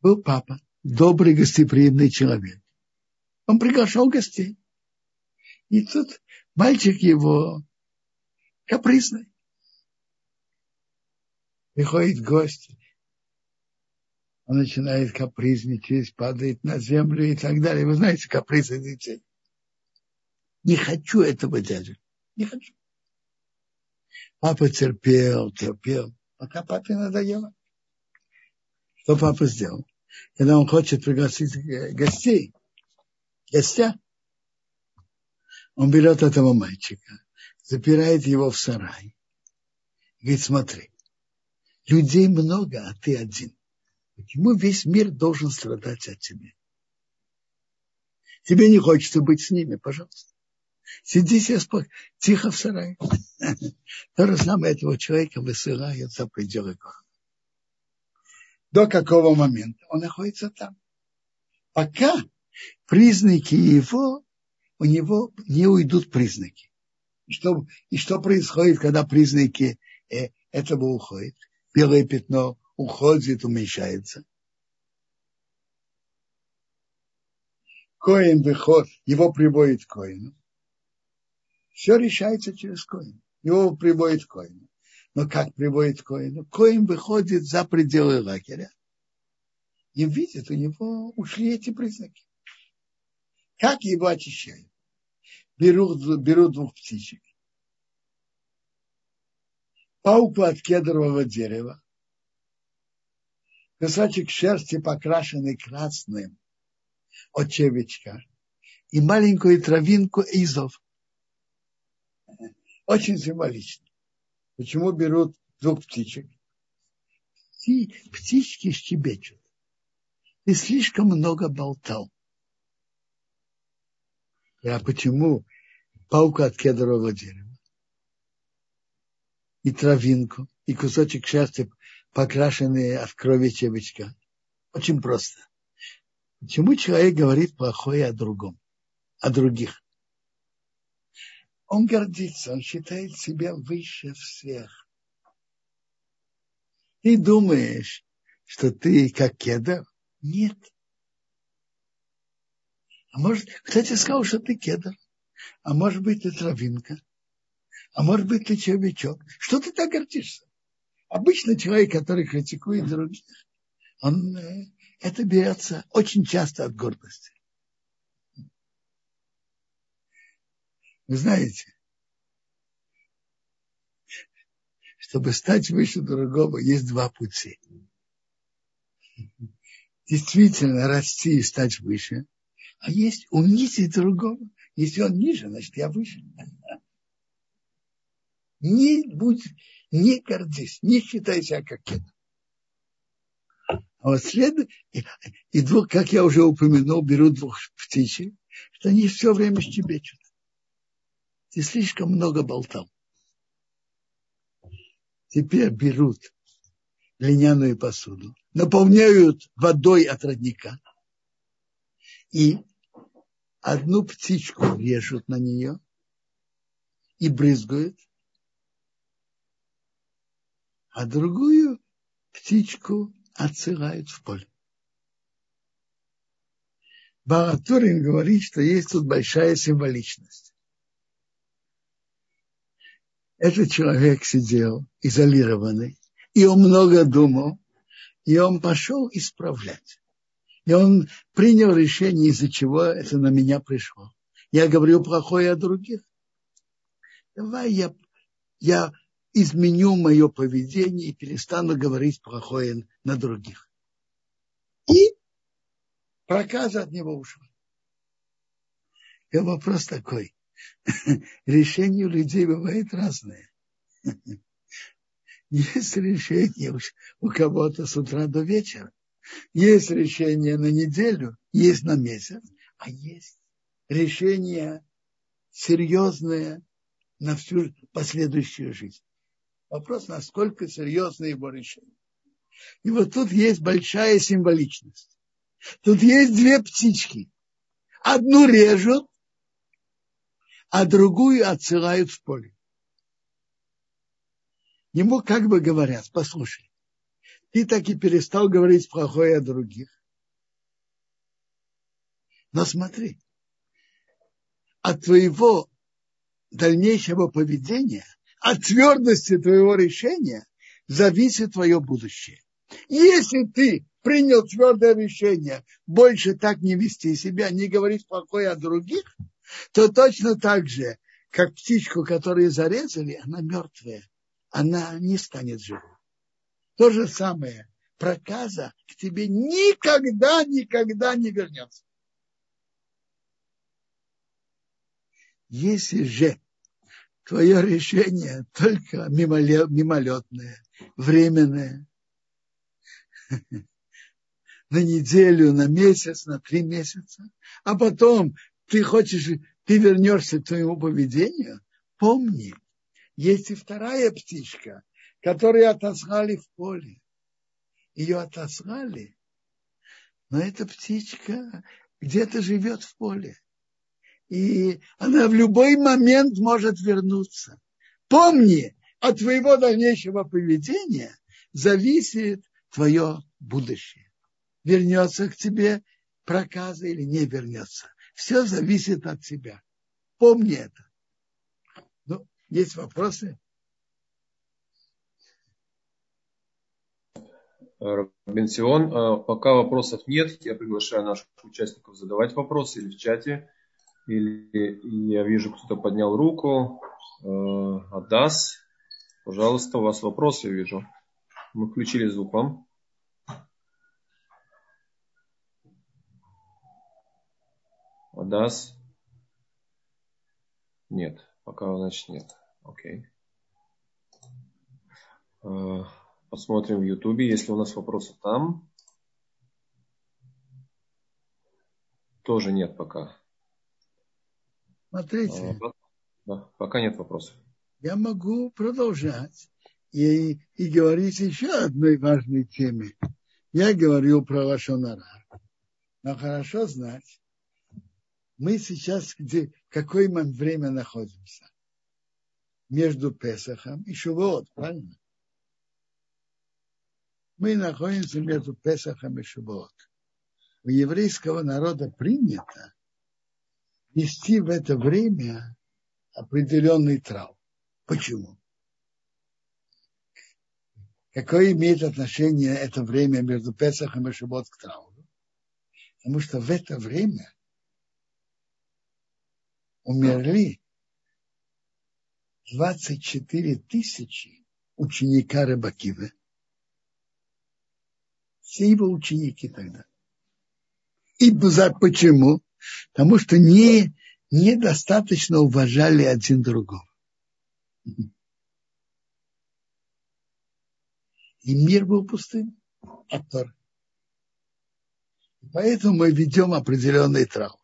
Speaker 1: Был папа, добрый гостеприимный человек. Он приглашал гостей. И тут мальчик его капризный. Приходит гость, он начинает капризничать, падает на землю и так далее. Вы знаете, капризы детей. Не хочу этого дядю. Не хочу. Папа терпел, терпел, пока папе надоело. Что папа сделал? Когда он хочет пригласить гостей, гостя, он берет этого мальчика, запирает его в сарай. Говорит, смотри, людей много, а ты один. Почему весь мир должен страдать от тебя? Тебе не хочется быть с ними, пожалуйста. Сиди себе спокойно, тихо в сарае. То же самое этого человека высылают за пределы города. До какого момента он находится там? Пока признаки его у него не уйдут признаки. Что, и что происходит, когда признаки э, этого уходят? Белое пятно уходит, уменьшается. Коин выход, его приводит к коину. Все решается через коин. Его приводит к коину. Но как приводит к коину? Коин выходит за пределы лагеря и видит, у него ушли эти признаки. Как его очищают? Берут, берут двух птичек. Пауку от кедрового дерева. Кусочек шерсти, покрашенный красным от чевичка. И маленькую травинку изов. Очень символично. Почему берут двух птичек? Птички щебечут. Ты слишком много болтал. А почему паука от кедрового дерева? И травинку, и кусочек шерсти, покрашенные от крови чебечка. Очень просто. Почему человек говорит плохое о другом, о других? Он гордится, он считает себя выше всех. Ты думаешь, что ты как кедр? Нет. А может, кстати, сказал, что ты кедр. А может быть, ты травинка. А может быть, ты червячок. Что ты так гордишься? Обычно человек, который критикует других, он э, это берется очень часто от гордости. Вы знаете, чтобы стать выше другого, есть два пути. Действительно расти и стать выше, а есть унизить другого. Если он ниже, значит я выше. Не будь, не гордись, не считай себя как это. А вот след, и, и двух, как я уже упомянул, берут двух птичек, что они все время щебечут. Ты слишком много болтал. Теперь берут глиняную посуду, наполняют водой от родника и одну птичку режут на нее и брызгают, а другую птичку отсылают в поле. Баратурин говорит, что есть тут большая символичность. Этот человек сидел изолированный, и он много думал, и он пошел исправлять. И он принял решение, из-за чего это на меня пришло. Я говорю плохое о других. Давай я, я изменю мое поведение и перестану говорить плохое на других. И проказа от него ушла. И вопрос такой. Решение у людей бывает разное. Есть решение у кого-то с утра до вечера. Есть решение на неделю, есть на месяц, а есть решение серьезное на всю последующую жизнь. Вопрос, насколько серьезно его решение. И вот тут есть большая символичность. Тут есть две птички. Одну режут, а другую отсылают в поле. Ему как бы говорят, послушай, ты так и перестал говорить плохое о других. Но смотри, от твоего дальнейшего поведения от твердости твоего решения зависит твое будущее. Если ты принял твердое решение больше так не вести себя, не говорить плохое о других, то точно так же, как птичку, которую зарезали, она мертвая, она не станет живой. То же самое, проказа к тебе никогда, никогда не вернется. Если же твое решение только мимолетное, временное. На неделю, на месяц, на три месяца. А потом ты хочешь, ты вернешься к твоему поведению. Помни, есть и вторая птичка, которую отослали в поле. Ее отослали, но эта птичка где-то живет в поле и она в любой момент может вернуться. Помни, от твоего дальнейшего поведения зависит твое будущее. Вернется к тебе проказа или не вернется. Все зависит от тебя. Помни это. Ну, есть вопросы?
Speaker 2: Бенсион, а, пока вопросов нет, я приглашаю наших участников задавать вопросы или в чате. Или я вижу, кто-то поднял руку. Э, Адас. Пожалуйста, у вас вопрос, я вижу. Мы включили звук вам. Адас. Нет, пока, значит, нет. Окей. Э, посмотрим в Ютубе, если у нас вопросы там. Тоже нет пока.
Speaker 1: Смотрите.
Speaker 2: Да, пока нет вопросов.
Speaker 1: Я могу продолжать и, и говорить еще одной важной теме. Я говорил про Лашонара. Но хорошо знать, мы сейчас где, какое мы время находимся? Между Песахом и Шувот, правильно? Мы находимся между Песахом и Шувот. У еврейского народа принято вести в это время определенный трав. Почему? Какое имеет отношение это время между Песахом и Шабот к трауру? Потому что в это время умерли 24 тысячи ученика Рыбакивы. Все его ученики тогда. И почему? Потому что не, недостаточно уважали один другого. И мир был пустым от. Поэтому мы ведем определенный траур.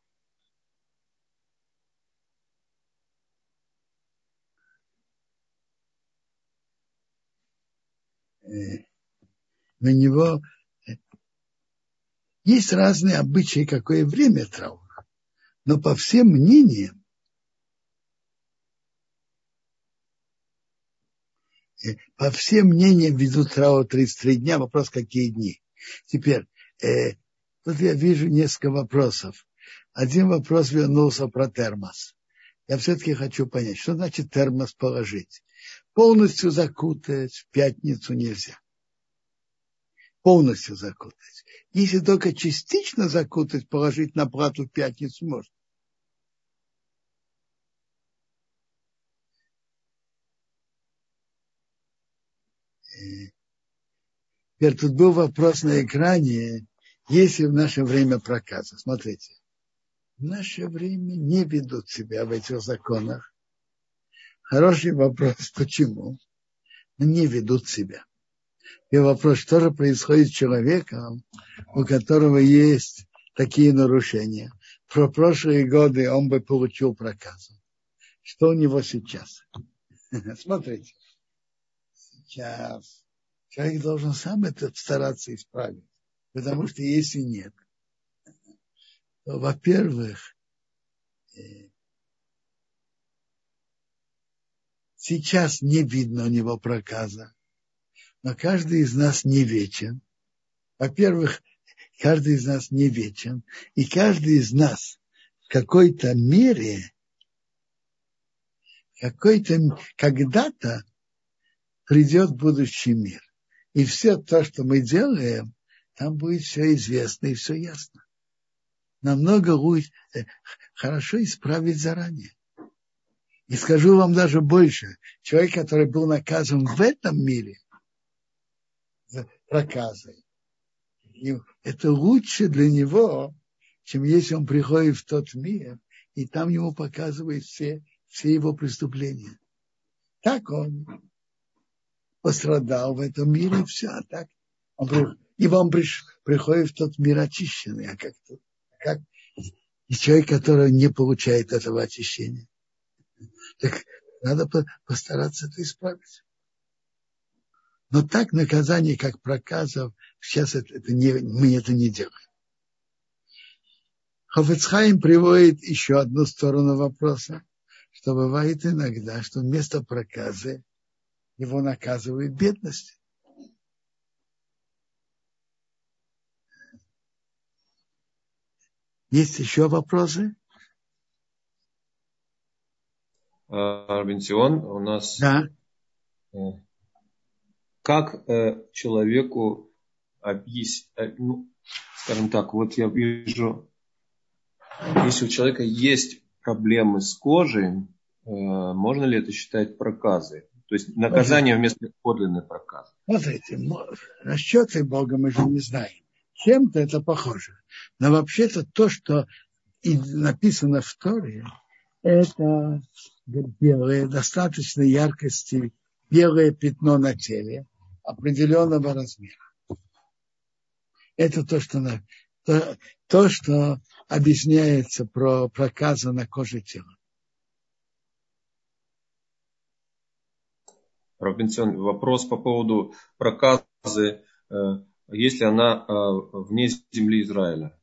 Speaker 1: Э, на него э, есть разные обычаи, какое время траура. Но по всем мнениям, по всем мнениям ведут траур 33 дня. Вопрос, какие дни. Теперь, э, тут я вижу несколько вопросов. Один вопрос вернулся про термос. Я все-таки хочу понять, что значит термос положить. Полностью закутать в пятницу нельзя. Полностью закутать. Если только частично закутать, положить на плату в пятницу можно. Теперь тут был вопрос на экране, есть ли в наше время проказа. Смотрите, в наше время не ведут себя в этих законах. Хороший вопрос, почему? Не ведут себя. И вопрос, что же происходит с человеком, у которого есть такие нарушения. Про прошлые годы он бы получил проказу. Что у него сейчас? Смотрите сейчас. Человек должен сам это стараться исправить. Потому что если нет, то, во-первых, э, сейчас не видно у него проказа, но каждый из нас не вечен. Во-первых, каждый из нас не вечен, и каждый из нас в какой-то мере, какой-то когда-то придет будущий мир. И все то, что мы делаем, там будет все известно и все ясно. Намного лучше, э, хорошо исправить заранее. И скажу вам даже больше. Человек, который был наказан в этом мире за проказой, это лучше для него, чем если он приходит в тот мир, и там ему показывают все, все его преступления. Так он пострадал в этом мире, и все. А так он, и вам приш, приходит в тот мир очищенный. А как, как и человек, который не получает этого очищения. Так надо постараться это исправить. Но так наказание, как проказов, сейчас это, это не, мы это не делаем. Хофицхайм приводит еще одну сторону вопроса, что бывает иногда, что вместо проказы его наказывает бедность. Есть еще вопросы?
Speaker 2: Арбентион, у нас...
Speaker 1: Да.
Speaker 2: Э, как э, человеку объяснить, э, ну, скажем так, вот я вижу, если у человека есть проблемы с кожей, можно ли это считать проказой? То есть наказание вместо подлинной проказы.
Speaker 1: Смотрите, расчеты Бога мы же не знаем. Чем-то это похоже. Но вообще-то то, что и написано в Торе, это белое, достаточно яркости, белое пятно на теле определенного размера. Это то, что, то, то, что объясняется про проказы на коже тела.
Speaker 2: Робинсон, вопрос по поводу проказы, э, если она э, вне земли Израиля.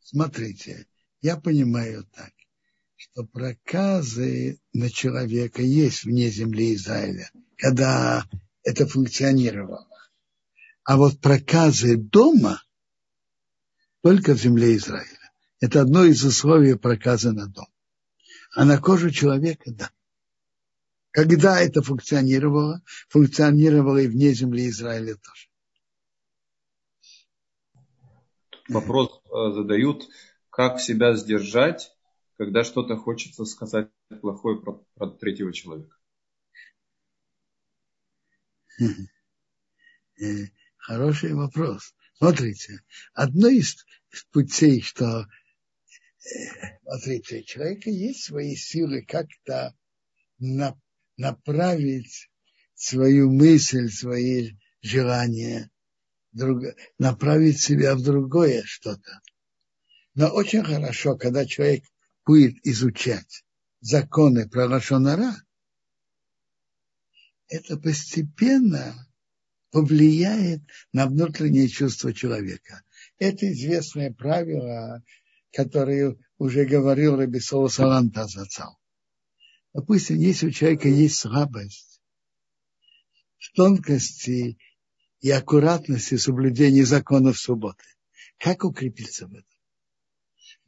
Speaker 1: Смотрите, я понимаю так, что проказы на человека есть вне земли Израиля, когда это функционировало. А вот проказы дома только в земле Израиля. Это одно из условий проказа на дом. А на кожу человека – да. Когда это функционировало, функционировало и вне земли Израиля тоже.
Speaker 2: Вопрос э, задают, как себя сдержать, когда что-то хочется сказать плохое про, про третьего человека.
Speaker 1: Э, хороший вопрос. Смотрите, одно из путей, что э, смотрите, у человека есть свои силы как-то на, направить свою мысль, свои желания друг, направить себя в другое что-то. Но очень хорошо, когда человек будет изучать законы про Лашонара, это постепенно повлияет на внутреннее чувство человека. Это известное правило, которое уже говорил Рабисол Саланта Зацал. Допустим, если у человека есть слабость в тонкости и аккуратности соблюдения законов субботы. Как укрепиться в этом?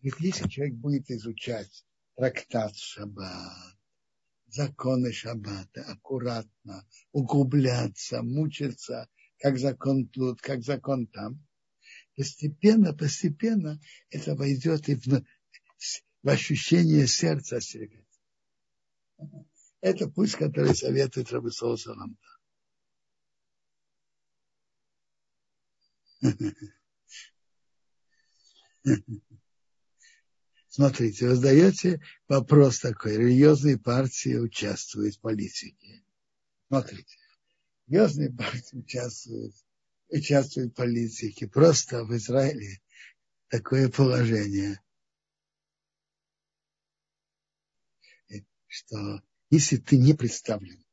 Speaker 1: Если человек будет изучать трактат Шаббат, законы Шаббата, аккуратно, углубляться, мучиться, как закон тут, как закон там, постепенно, постепенно это войдет и в, в ощущение сердца остерегать. Это путь, который советует Рабисол Саламта. Смотрите, вы задаете вопрос такой. Религиозные партии участвуют в политике. Смотрите, религиозные партии участвуют, участвуют в политике. Просто в Израиле такое положение, что если ты не представлен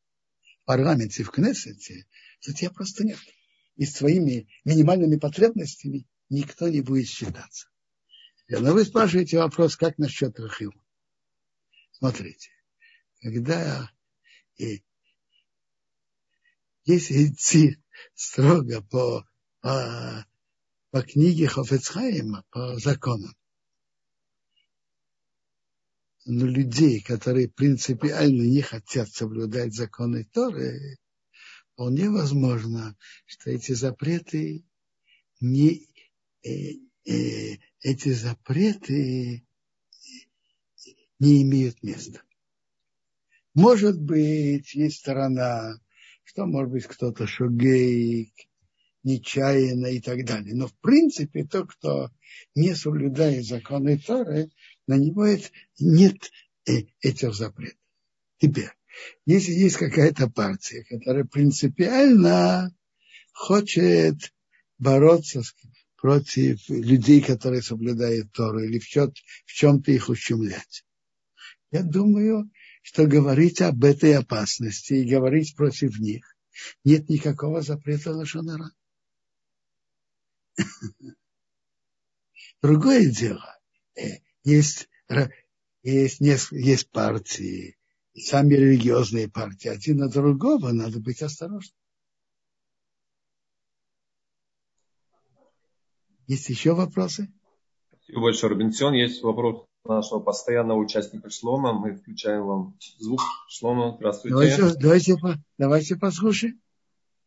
Speaker 1: в парламенте, в Кнессете, то тебя просто нет и своими минимальными потребностями никто не будет считаться. Но вы спрашиваете вопрос, как насчет Рахила. Смотрите, когда и, если идти строго по, по, по книге Хофецхайма, по законам, но людей, которые принципиально не хотят соблюдать законы Торы, вполне возможно, что эти запреты не э, э, эти запреты не имеют места. Может быть, есть сторона, что может быть кто-то шугейк, нечаянно и так далее. Но в принципе, то, кто не соблюдает законы Торы, на него нет э, этих запретов. Теперь, если есть какая-то партия, которая принципиально хочет бороться против людей, которые соблюдают Тору, или в, чем, в чем-то их ущемлять. Я думаю, что говорить об этой опасности и говорить против них нет никакого запрета лошонара. Другое дело, э, есть, есть, есть партии, сами религиозные партии, один на другого, надо быть осторожным. Есть еще вопросы?
Speaker 2: Спасибо большое, Робинсон. Есть вопрос нашего постоянного участника Шлома. Мы включаем вам звук. Шлома, здравствуйте.
Speaker 1: Давайте, давайте, давайте послушаем.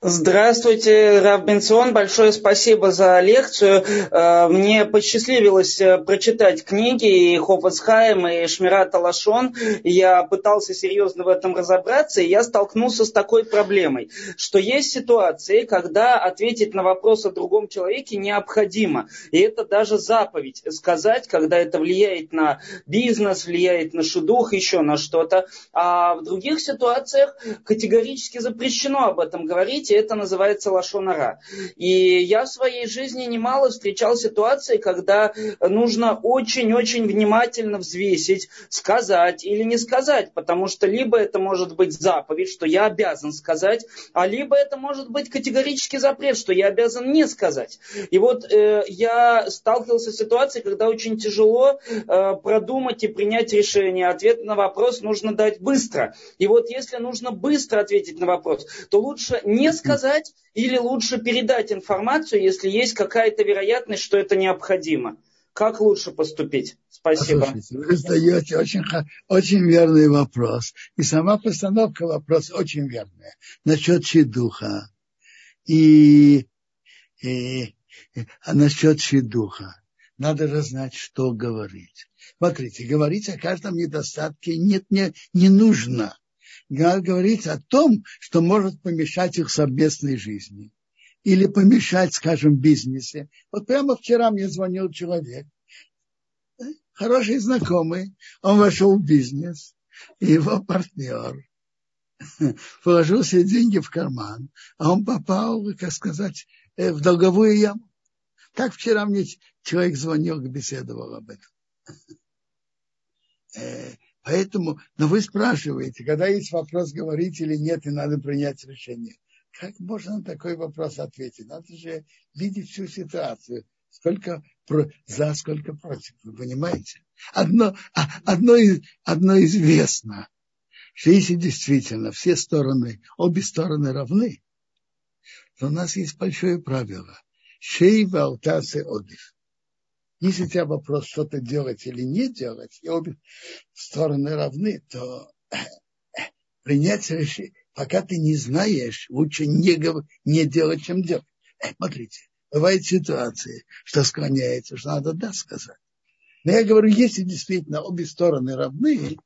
Speaker 6: Здравствуйте, Рав Бенцион. Большое спасибо за лекцию. Э, мне посчастливилось э, прочитать книги и Хофацхайм, и Шмират Алашон. Я пытался серьезно в этом разобраться, и я столкнулся с такой проблемой, что есть ситуации, когда ответить на вопрос о другом человеке необходимо. И это даже заповедь сказать, когда это влияет на бизнес, влияет на шедух, еще на что-то. А в других ситуациях категорически запрещено об этом говорить говорите, это называется лошонара. И я в своей жизни немало встречал ситуации, когда нужно очень-очень внимательно взвесить, сказать или не сказать, потому что либо это может быть заповедь, что я обязан сказать, а либо это может быть категорический запрет, что я обязан не сказать. И вот э, я сталкивался с ситуацией, когда очень тяжело э, продумать и принять решение. Ответ на вопрос нужно дать быстро. И вот если нужно быстро ответить на вопрос, то лучше не сказать или лучше передать информацию, если есть какая-то вероятность, что это необходимо. Как лучше поступить? Спасибо.
Speaker 1: Послушайте, вы задаете очень, очень верный вопрос. И сама постановка вопроса очень верная. Насчет духа. И, и, а насчет духа. Надо же знать, что говорить. Смотрите, говорить о каждом недостатке нет, не, не нужно. Говорить о том, что может помешать их совместной жизни. Или помешать, скажем, бизнесе. Вот прямо вчера мне звонил человек, хороший знакомый, он вошел в бизнес, и его партнер положил себе деньги в карман, а он попал, как сказать, э, в долговую яму. Так вчера мне человек звонил, беседовал об этом. Поэтому, но вы спрашиваете, когда есть вопрос, говорить или нет, и надо принять решение. Как можно на такой вопрос ответить? Надо же видеть всю ситуацию. Сколько за, сколько против. Вы понимаете? Одно, а, одно, одно известно, что если действительно все стороны, обе стороны равны, то у нас есть большое правило. Шей валтасы одив. Если у тебя вопрос, что-то делать или не делать, и обе стороны равны, то принять решение, пока ты не знаешь, лучше не, не делать, чем делать. Смотрите, бывают ситуации, что склоняется, что надо да сказать. Но я говорю, если действительно обе стороны равны,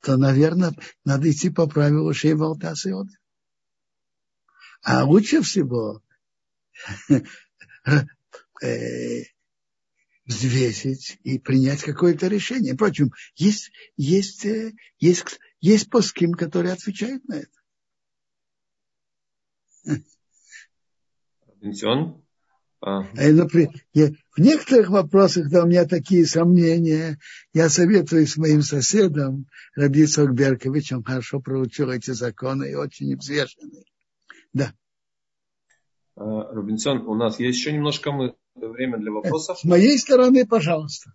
Speaker 1: то, наверное, надо идти по правилу Шейвалтас и Оды. А лучше всего э, взвесить и принять какое-то решение. Впрочем, есть, есть, э, есть, есть поским, которые отвечают на это.
Speaker 2: Бенсион?
Speaker 1: А. Э, в некоторых вопросах, да, у меня такие сомнения, я советую с моим соседом, Раби Беркович, он хорошо проучил эти законы и очень взвешенный. Да.
Speaker 2: А, Робинсон, у нас есть еще немножко время для вопросов.
Speaker 1: С моей стороны, пожалуйста.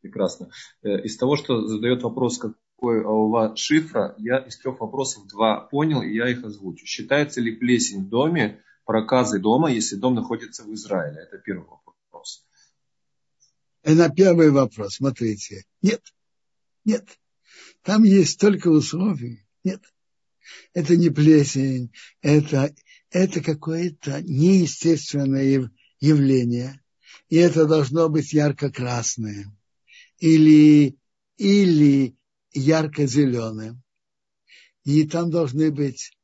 Speaker 2: Прекрасно. Э, из того, что задает вопрос, какой у вас шифра, я из трех вопросов два понял, и я их озвучу. Считается ли плесень в доме проказы дома, если дом находится в Израиле? Это первый вопрос.
Speaker 1: На первый вопрос, смотрите. Нет, нет. Там есть только условия. Нет. Это не плесень, это, это какое-то неестественное явление. И это должно быть ярко-красное или, или ярко-зеленым. И там должны быть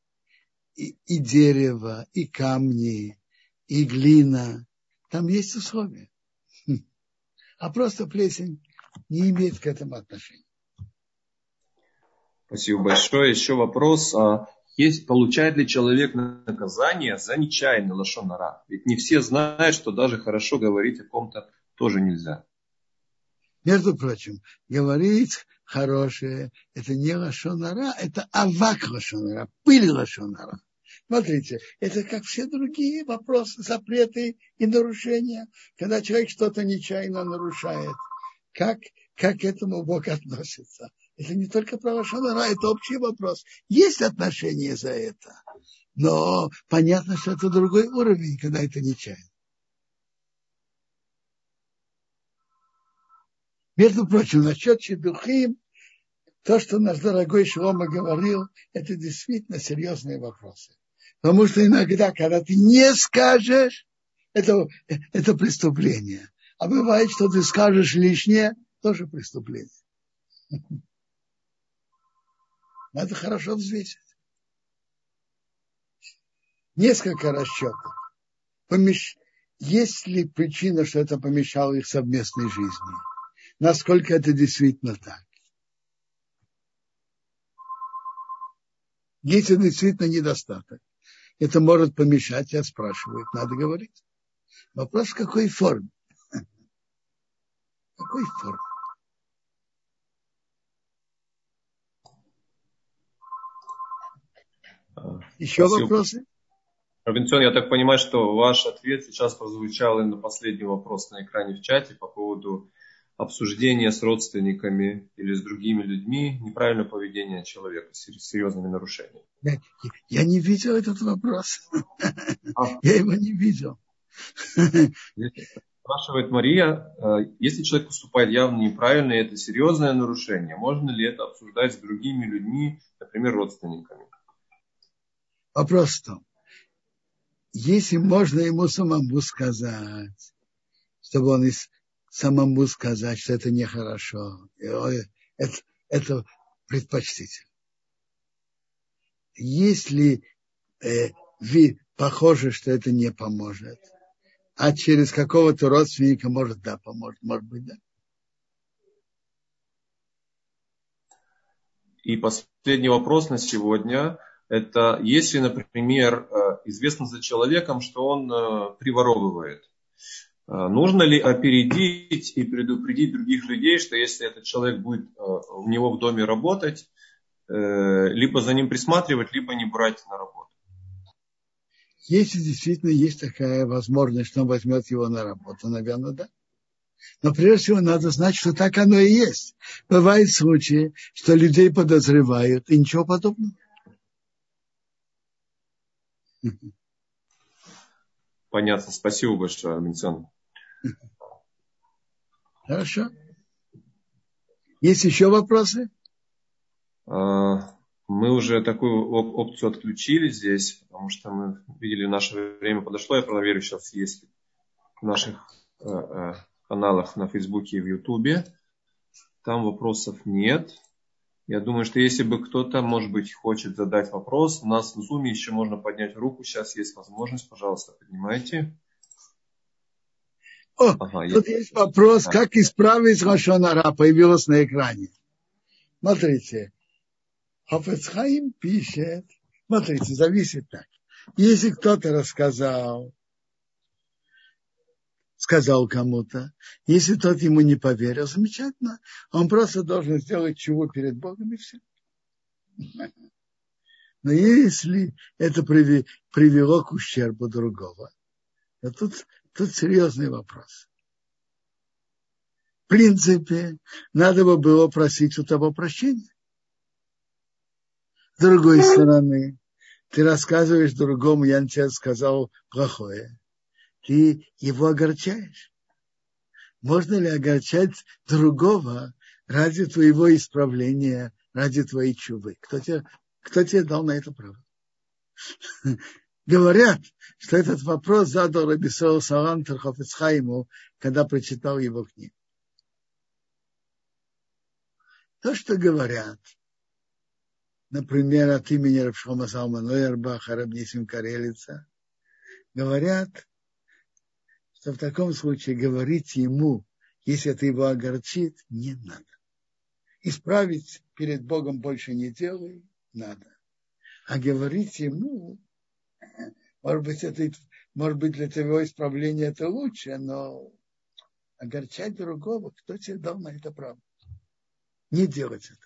Speaker 1: и, и дерево, и камни, и глина. Там есть условия. Хм. А просто плесень не имеет к этому отношения.
Speaker 2: Спасибо большое. Еще вопрос. А есть, получает ли человек наказание за нечаянный лошонара? Ведь не все знают, что даже хорошо говорить о ком-то тоже нельзя.
Speaker 1: Между прочим, говорить хорошее, это не лошонара, это авак лошонара, пыль лошонара. Смотрите, это как все другие вопросы, запреты и нарушения. Когда человек что-то нечаянно нарушает, как, как к этому Бог относится? Это не только про Лошонара, это общий вопрос. Есть отношения за это, но понятно, что это другой уровень, когда это нечаянно. Между прочим, насчет Шедухим, то, что наш дорогой Шлома говорил, это действительно серьезные вопросы. Потому что иногда, когда ты не скажешь, это, это преступление. А бывает, что ты скажешь лишнее, тоже преступление. Надо хорошо взвесить. Несколько расчетов. Помеш... Есть ли причина, что это помешало их совместной жизни? Насколько это действительно так? Если действительно недостаток, это может помешать, я спрашиваю, надо говорить. Вопрос в какой форме? В какой форме? Еще Спасибо. вопросы?
Speaker 2: Робинсон, я так понимаю, что ваш ответ сейчас прозвучал и на последний вопрос на экране в чате по поводу обсуждения с родственниками или с другими людьми неправильного поведения человека с серьезными нарушениями.
Speaker 1: Я, не видел этот вопрос. А. Я его не видел.
Speaker 2: Спрашивает Мария, э, если человек поступает явно неправильно, и это серьезное нарушение, можно ли это обсуждать с другими людьми, например, родственниками?
Speaker 1: Вопрос в том, если можно ему самому сказать, чтобы он самому сказать, что это нехорошо, это, это предпочтительно. Если э, вы похоже, что это не поможет, а через какого-то родственника, может, да, поможет, может быть, да.
Speaker 2: И последний вопрос на сегодня это если, например, э, известно за человеком, что он э, приворовывает. Э, нужно ли опередить и предупредить других людей, что если этот человек будет у него в доме работать, либо за ним присматривать, либо не брать на работу?
Speaker 1: Если действительно есть такая возможность, что он возьмет его на работу, наверное, да. Но прежде всего надо знать, что так оно и есть. Бывают случаи, что людей подозревают, и ничего подобного.
Speaker 2: Понятно. Спасибо большое, Арменциан.
Speaker 1: Хорошо. Есть еще вопросы?
Speaker 2: А, мы уже такую опцию отключили здесь, потому что мы видели, наше время подошло. Я проверю сейчас, есть в наших э, э, каналах на Фейсбуке и в Ютубе. Там вопросов нет. Я думаю, что если бы кто-то, может быть, хочет задать вопрос, у нас в Zoom еще можно поднять руку. Сейчас есть возможность. Пожалуйста, поднимайте.
Speaker 1: О, ага, тут есть, есть вопрос, да. как исправить Лошонара, появилось на экране. Смотрите, Хафецхаим пишет, смотрите, зависит так. Если кто-то рассказал сказал кому-то, если тот ему не поверил, замечательно, он просто должен сделать чего перед Богом и все. Но если это привело к ущербу другого, то тут, тут серьезный вопрос. В принципе, надо бы было просить у того прощения. С другой стороны, ты рассказываешь другому, я тебе сказал плохое ты его огорчаешь. Можно ли огорчать другого ради твоего исправления, ради твоей чувы? Кто тебе, кто тебе дал на это право? Говорят, что этот вопрос задал Рабисол Салам Терхофицхайму, когда прочитал его книгу. То, что говорят, например, от имени Рабшома Салмана Лойербаха, Рабнисим Карелица, говорят, что в таком случае говорить ему, если это его огорчит, не надо. Исправить перед Богом больше не делай, надо. А говорить ему, может быть, это, может быть, для твоего исправления это лучше, но огорчать другого, кто тебе дал на это право? Не делать это.